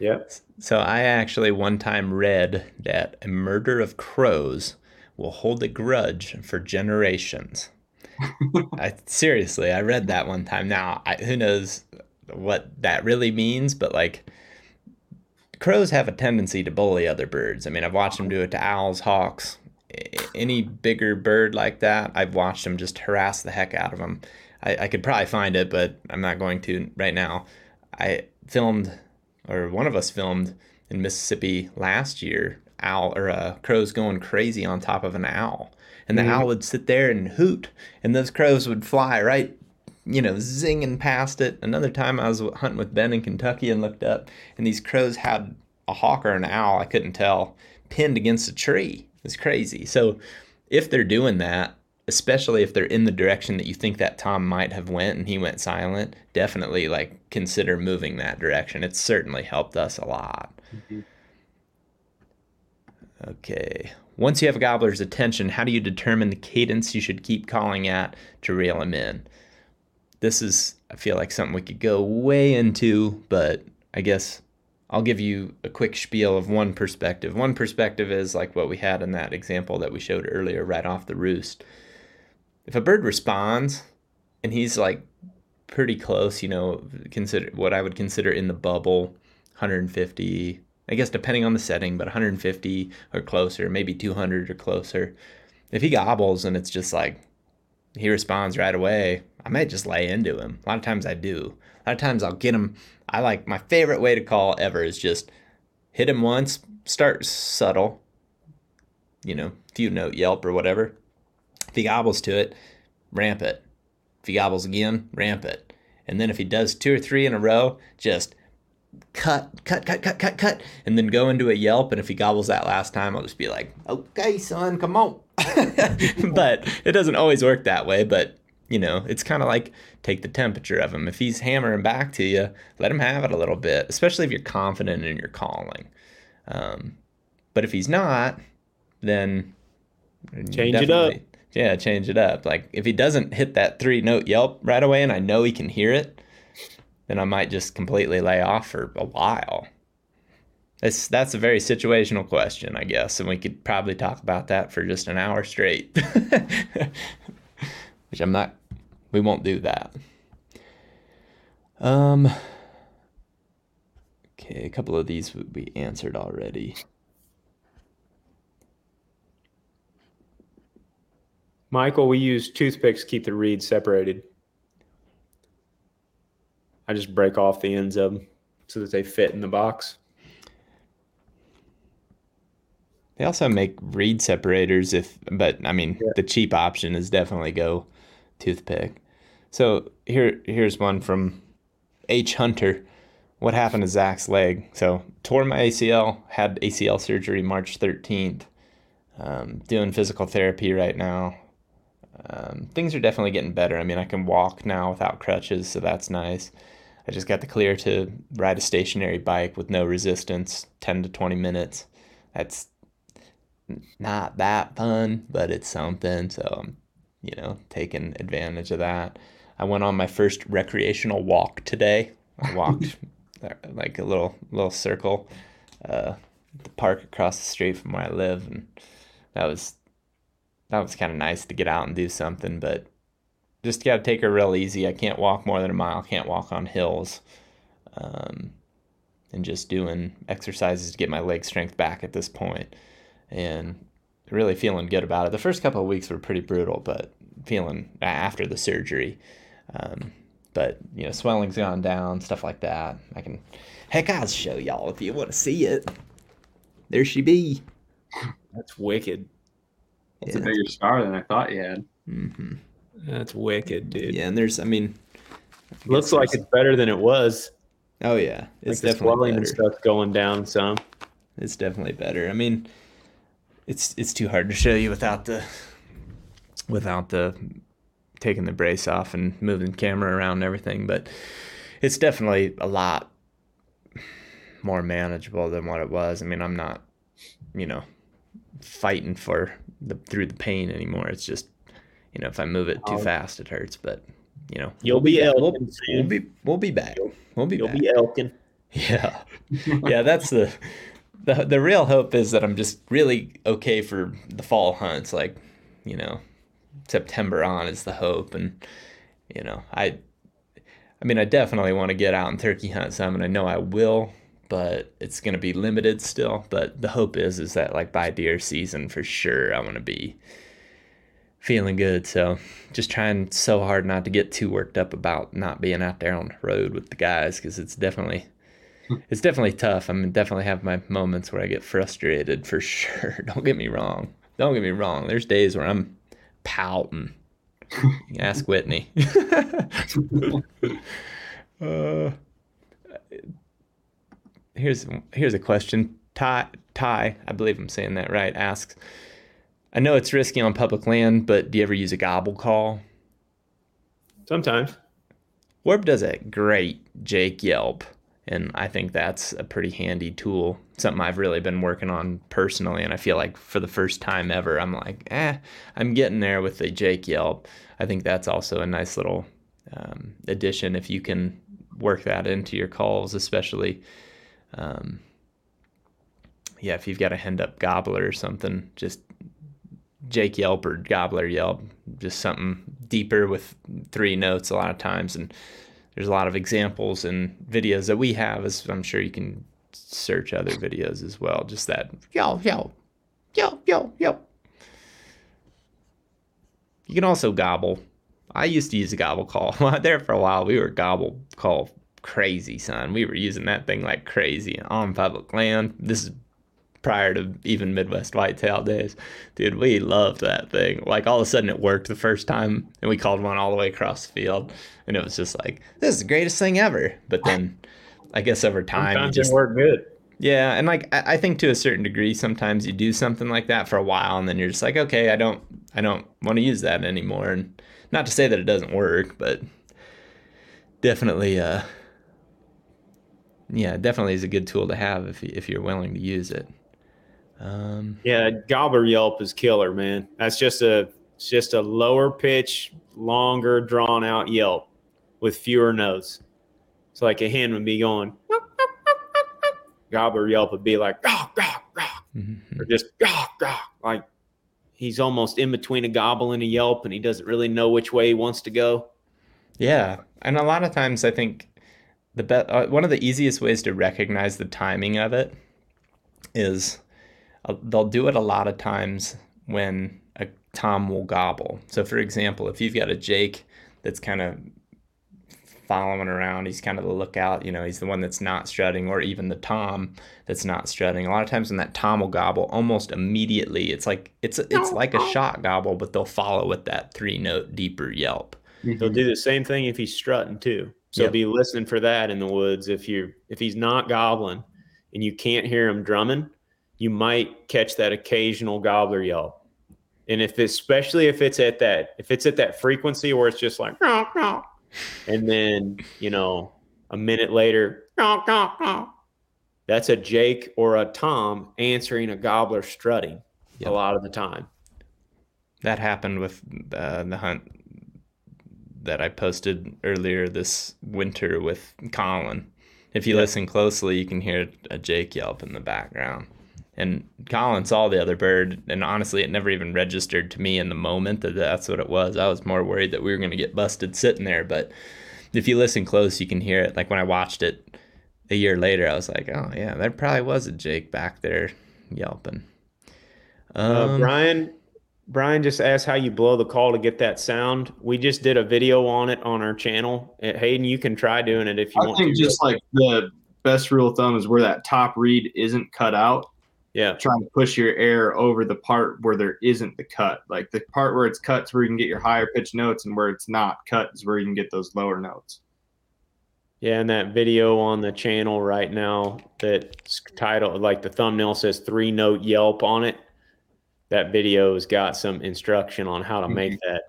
Yep. So I actually one time read that a murder of crows will hold a grudge for generations. I seriously, I read that one time. Now, I, who knows what that really means, but like crows have a tendency to bully other birds. I mean, I've watched them do it to owls, hawks, any bigger bird like that. I've watched them just harass the heck out of them. I, I could probably find it, but I'm not going to right now. I filmed, or one of us filmed in Mississippi last year. Owl or uh, crows going crazy on top of an owl, and the mm-hmm. owl would sit there and hoot, and those crows would fly right, you know, zinging past it. Another time I was hunting with Ben in Kentucky and looked up, and these crows had a hawk or an owl, I couldn't tell, pinned against a tree. It's crazy. So if they're doing that, especially if they're in the direction that you think that Tom might have went and he went silent, definitely like consider moving that direction. It's certainly helped us a lot. Mm-hmm. Okay. Once you have a gobbler's attention, how do you determine the cadence you should keep calling at to reel him in? This is, I feel like, something we could go way into, but I guess I'll give you a quick spiel of one perspective. One perspective is like what we had in that example that we showed earlier, right off the roost. If a bird responds and he's like pretty close, you know, consider what I would consider in the bubble, 150, I guess depending on the setting, but 150 or closer, maybe 200 or closer. If he gobbles and it's just like he responds right away, I might just lay into him. A lot of times I do. A lot of times I'll get him. I like my favorite way to call ever is just hit him once, start subtle, you know, few note yelp or whatever. If he gobbles to it, ramp it. If he gobbles again, ramp it. And then if he does two or three in a row, just cut, cut, cut, cut, cut, cut, and then go into a yelp. And if he gobbles that last time, I'll just be like, okay, son, come on. but it doesn't always work that way. But, you know, it's kind of like take the temperature of him. If he's hammering back to you, let him have it a little bit, especially if you're confident in your calling. Um, but if he's not, then Change it up. Yeah, change it up. Like if he doesn't hit that three note yelp right away and I know he can hear it, then I might just completely lay off for a while. It's, that's a very situational question, I guess, and we could probably talk about that for just an hour straight. Which I'm not. We won't do that. Um. Okay, a couple of these would be answered already. Michael, we use toothpicks to keep the reeds separated. I just break off the ends of them so that they fit in the box. They also make reed separators if but I mean the cheap option is definitely go toothpick. So here here's one from H Hunter. What happened to Zach's leg? So tore my ACL, had ACL surgery March 13th. Um, doing physical therapy right now. Um, things are definitely getting better. I mean, I can walk now without crutches, so that's nice. I just got the clear to ride a stationary bike with no resistance, 10 to 20 minutes. That's not that fun, but it's something. So I'm, you know, taking advantage of that. I went on my first recreational walk today. I walked like a little little circle, uh, the park across the street from where I live, and that was that was kind of nice to get out and do something. But just got to take her real easy. I can't walk more than a mile. Can't walk on hills. Um, and just doing exercises to get my leg strength back at this point and really feeling good about it. The first couple of weeks were pretty brutal, but feeling after the surgery. Um, but you know, swelling's gone down, stuff like that. I can, heck, I'll show y'all if you want to see it. There she be. That's wicked. It's a bigger scar than I thought you had. hmm That's wicked, dude. Yeah, and there's, I mean, Looks like it's better than it was. oh yeah, it's like definitely swelling and better. stuff going down some. It's definitely better. I mean, it's it's too hard to show you without the without the taking the brace off and moving the camera around and everything, but it's definitely a lot more manageable than what it was. I mean, I'm not, you know, fighting for the through the pain anymore. It's just, you know, if I move it too Oh. fast, it hurts. But you know, You'll be back. elking We'll, we'll be we'll be back. We'll be You'll back. be elking. Yeah. yeah, that's the, the the real hope is that I'm just really okay for the fall hunts. Like, you know, September on is the hope, and you know, I, I mean, I definitely want to get out and turkey hunt some, and I know I will, but it's gonna be limited still. But the hope is is that like by deer season for sure, I want to be feeling good. So just trying so hard not to get too worked up about not being out there on the road with the guys because it's definitely it's definitely tough. I mean, definitely have my moments where I get frustrated for sure. Don't get me wrong. Don't get me wrong. There's days where I'm pouting. Ask Whitney. uh, here's here's a question. Ty Ty, I believe I'm saying that right. Asks, I know it's risky on public land, but do you ever use a gobble call? Sometimes. Warb does a great Jake Yelp, and I think that's a pretty handy tool. Something I've really been working on personally, and I feel like for the first time ever, I'm like, eh, I'm getting there with the Jake Yelp. I think that's also a nice little um, addition if you can work that into your calls, especially. Um, yeah, if you've got a hand up gobbler or something, just Jake Yelp or Gobbler Yelp, just something deeper with three notes a lot of times. And there's a lot of examples and videos that we have, as I'm sure you can search other videos as well. Just that yo, yo, yo, yo. You can also gobble. I used to use a gobble call. there for a while, we were gobble call crazy, son. We were using that thing like crazy on public land. This is prior to even Midwest Whitetail days. Dude, we loved that thing. Like all of a sudden it worked the first time and we called one all the way across the field and it was just like, this is the greatest thing ever. But then I guess over time Sometimes you just worked good. yeah, and like I I think to a certain degree, sometimes you do something like that for a while, and then you're just like, okay, I don't, I don't want to use that anymore. And not to say that it doesn't work, but definitely, uh, yeah, definitely is a good tool to have if if you're willing to use it. Um, Yeah, gobbler yelp is killer, man. That's just a it's just a lower pitch, longer, drawn out yelp with fewer notes. It's like a hen would be going. Gobbler yelp would be like gawk gawk gawk, mhm. or just gawk. Like he's almost in between a gobble and a yelp, and he doesn't really know which way he wants to go. Yeah, and a lot of times I think the be- uh, one of the easiest ways to recognize the timing of it is they'll do it a lot of times when a tom will gobble. So, for example, if you've got a Jake that's kind of following around, he's kind of the lookout. You know, he's the one that's not strutting, or even the tom that's not strutting. A lot of times when that tom will gobble, almost immediately, it's like it's it's oh, like a oh. shot gobble, but they'll follow with that three note deeper yelp. He'll mm-hmm. do the same thing if he's strutting too. So Yep. be listening for that in the woods. If you if he's not gobbling and you can't hear him drumming, you might catch that occasional gobbler yelp. And if especially if it's at that if it's at that frequency where it's just like and then you know a minute later that's a Jake or a Tom answering a gobbler strutting Yep. a lot of the time. that happened with uh, the hunt that I posted earlier this winter with Colin. If you Yeah. listen closely, you can hear a Jake yelp in the background. And Colin saw the other bird, and honestly, it never even registered to me in the moment that that's what it was. I was more worried that we were going to get busted sitting there. But if you listen close, you can hear it. Like when I watched it a year later, I was like, oh, yeah, there probably was a Jake back there yelping. Uh, Um, Brian, Brian just asked how you blow the call to get that sound. We just did a video on it on our channel. Uh, Hayden, you can try doing it if you I want I think to. just like the best rule of thumb is where that top reed isn't cut out. Yeah, trying to push your air over the part where there isn't the cut. Like the part where it's cut is where you can get your higher pitched notes, and where it's not cut is where you can get those lower notes. yeah, and that video on the channel right now that's titled like the thumbnail says three note Yelp on it. That video has got some instruction on how to make that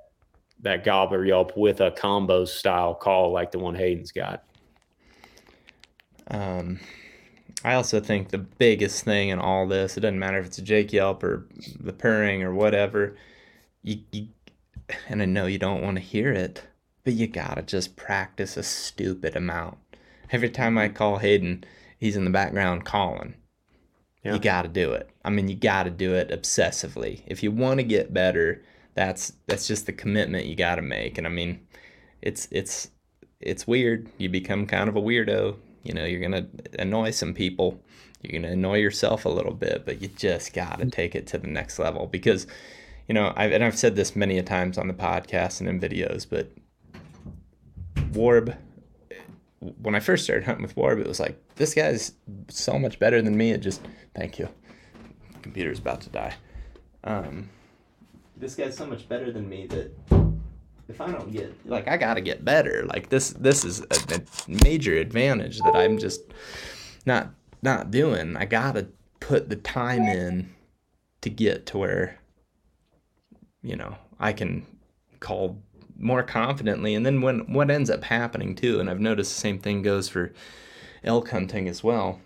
that gobbler Yelp with a combo style call like the one Hayden's got. Um, I also think the biggest thing in all this, it doesn't matter if it's a Jake Yelp or the purring or whatever, you, you and I know you don't want to hear it, but you gotta just practice a stupid amount. Every time I call Hayden, he's in the background calling. Yeah. You gotta do it. I mean, you gotta do it obsessively. If you want to get better, that's that's just the commitment you gotta make. And I mean, it's it's it's weird. You become kind of a weirdo. You know, you're gonna annoy some people. You're gonna annoy yourself a little bit, but you just gotta take it to the next level because you know, I've, and I've said this many a times on the podcast and in videos, but Warb, when I first started hunting with Warb, it was like, this guy's so much better than me. It just, thank you. Computer's about to die. Um, this guy's so much better than me that if I don't get, like, I gotta get better. Like this, this is a, a major advantage that I'm just not not doing. I gotta put the time in to get to where you know I can call more confidently. And then when what ends up happening too, and I've noticed the same thing goes for elk hunting as well.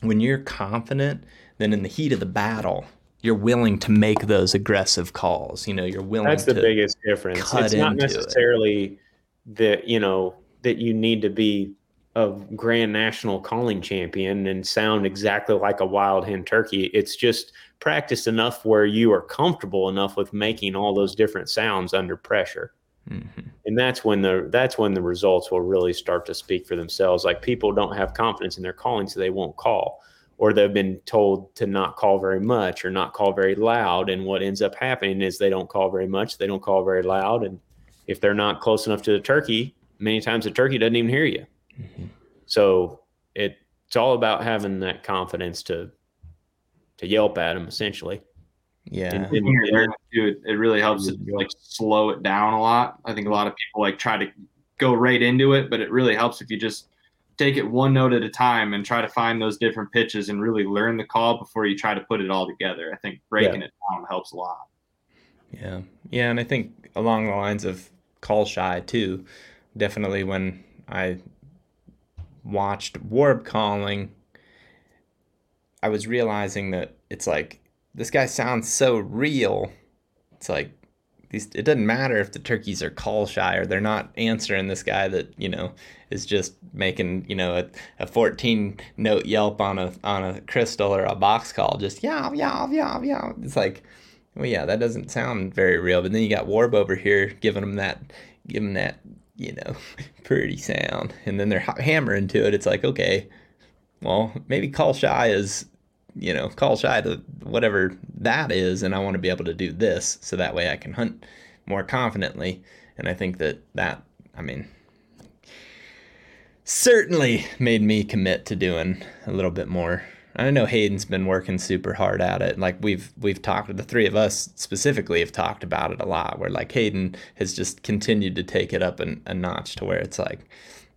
When you're confident, then in the heat of the battle, you're willing to make those aggressive calls. You know, you're willing. That's to the biggest difference. It's not into it. necessarily that you know that you need to be a grand national calling champion and sound exactly like a wild hen turkey. It's just practiced enough where you are comfortable enough with making all those different sounds under pressure. Mhm. And that's when the that's when the results will really start to speak for themselves. Like people don't have confidence in their calling, so they won't call, or they've been told to not call very much or not call very loud. And what ends up happening is they don't call very much, they don't call very loud, and if they're not close enough to the turkey, many times the turkey doesn't even hear you. Mm-hmm. So it it's all about having that confidence to to yelp at them essentially. Yeah. And- when you're learning to, it, it really helps to like slow it down a lot. I think a lot of people like try to go right into it, but it really helps if you just take it one note at a time and try to find those different pitches and really learn the call before you try to put it all together. I think breaking it down helps a lot. Yeah. Yeah, and I think along the lines of call shy too, definitely when I watched Warb calling, I was realizing that it's like this guy sounds so real. It's like these it doesn't matter if the turkeys are call shy or they're not answering this guy that, you know, is just making, you know, a, a 14 note yelp on a on a crystal or a box call, just yow, yow, yow, yow. It's like well, yeah, that doesn't sound very real. But then you got Warb over here giving them that, giving that, you know, pretty sound, and then they're hammering to it. It's like, okay, well, maybe call shy is, you know, call shy to whatever that is, and I want to be able to do this, so that way I can hunt more confidently. And I think that that, I mean, certainly made me commit to doing a little bit more. I know Hayden's been working super hard at it. Like we've we've talked the three of us specifically have talked about it a lot. Where like Hayden has just continued to take it up an, a notch to where it's like,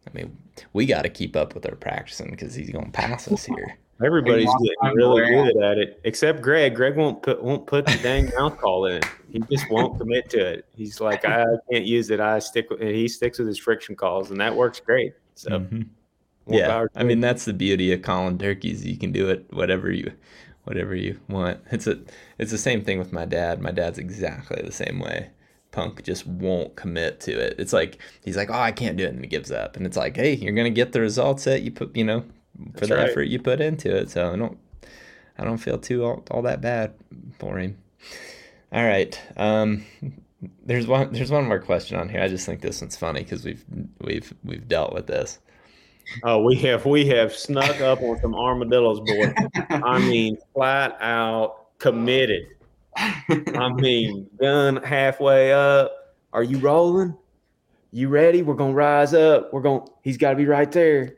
I mean, we got to keep up with our practicing because he's gonna pass us here. Everybody's getting really good at it, except Greg. Greg won't put won't put the dang mouth call in. He just won't commit to it. He's like, I can't use it. I stick. With, he sticks with his friction calls, and that works great. So Mhm. yeah, I mean that's the beauty of calling turkeys. You can do it whatever you, whatever you want. It's a, it's the same thing with my dad. My dad's exactly the same way. Punk just won't commit to it. It's like he's like, oh, I can't do it, and he gives up. And it's like, hey, you're gonna get the results that you put, you know, for the right. effort you put into it. So I don't, I don't feel too all, all that bad for him. All right. Um, there's one. There's one more question on here. I just think this one's funny because we've we've we've dealt with this. Oh, we have we have snuck up on some armadillos, boy. I mean, flat out committed. I mean, gun halfway up. Are you rolling? You ready? We're gonna rise up. We're gonna. He's got to be right there.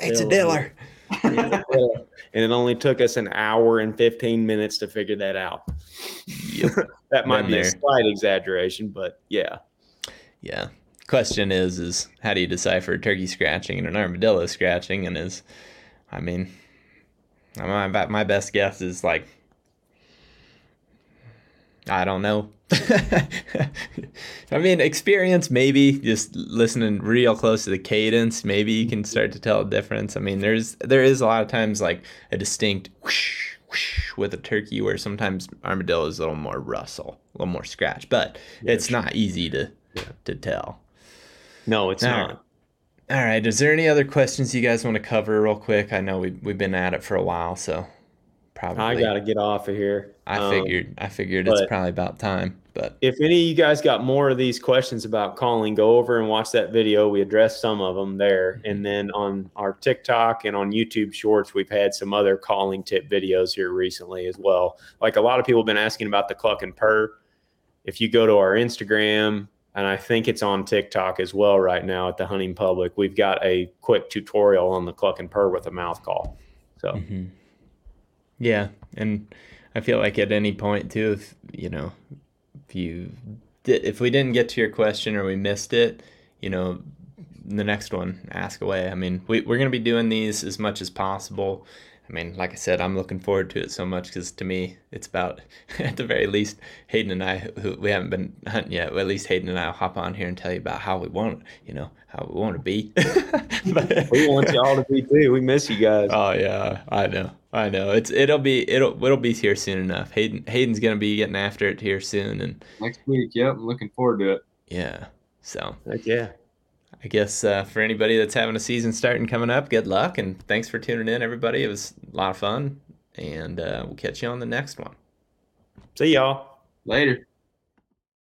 It's a Armadillo. diller. and it only took us an hour and 15 minutes to figure that out. Yep. That might Been be a slight exaggeration, but yeah. Yeah. Question is, is how do you decipher a turkey scratching and an armadillo scratching? And is, I mean, my my best guess is like, I don't know. I mean, experience maybe just listening real close to the cadence. Maybe you can start to tell a difference. I mean, there's there is a lot of times like a distinct whoosh, whoosh with a turkey where sometimes armadillo is a little more rustle, a little more scratch, but it's not easy to to tell. No, it's not. All right. Is there any other questions you guys want to cover real quick? I know we we've been at it for a while, so probably I got to get off of here. I Um, figured I figured it's probably about time. But if any of you guys got more of these questions about calling, go over and watch that video. We addressed some of them there. And then on our TikTok and on YouTube Shorts, we've had some other calling tip videos here recently as well. Like a lot of people have been asking about the cluck and purr. If you go to our Instagram, and I think it's on TikTok as well right now at the Hunting Public, we've got a quick tutorial on the cluck and purr with a mouth call. So, mm-hmm. yeah. And I feel like at any point, too, if, you know, if you did, if we didn't get to your question or we missed it, you know, the next one, ask away. I mean, we, we're going to be doing these as much as possible. I mean, like I said, I'm looking forward to it so much because to me, it's about, at the very least, Hayden and I, who we haven't been hunting yet, at least Hayden and I will hop on here and tell you about how we want, you know, how we want to be. but, we want y'all to be too. We miss you guys. Oh yeah, I know, I know. It's it'll be it'll it'll be here soon enough. Hayden Hayden's gonna be getting after it here soon, and next week. Yep, I'm looking forward to it. Yeah. So. Heck yeah. I guess uh, for anybody that's having a season starting coming up, good luck and thanks for tuning in, everybody. It was a lot of fun, and uh, we'll catch you on the next one. See y'all later.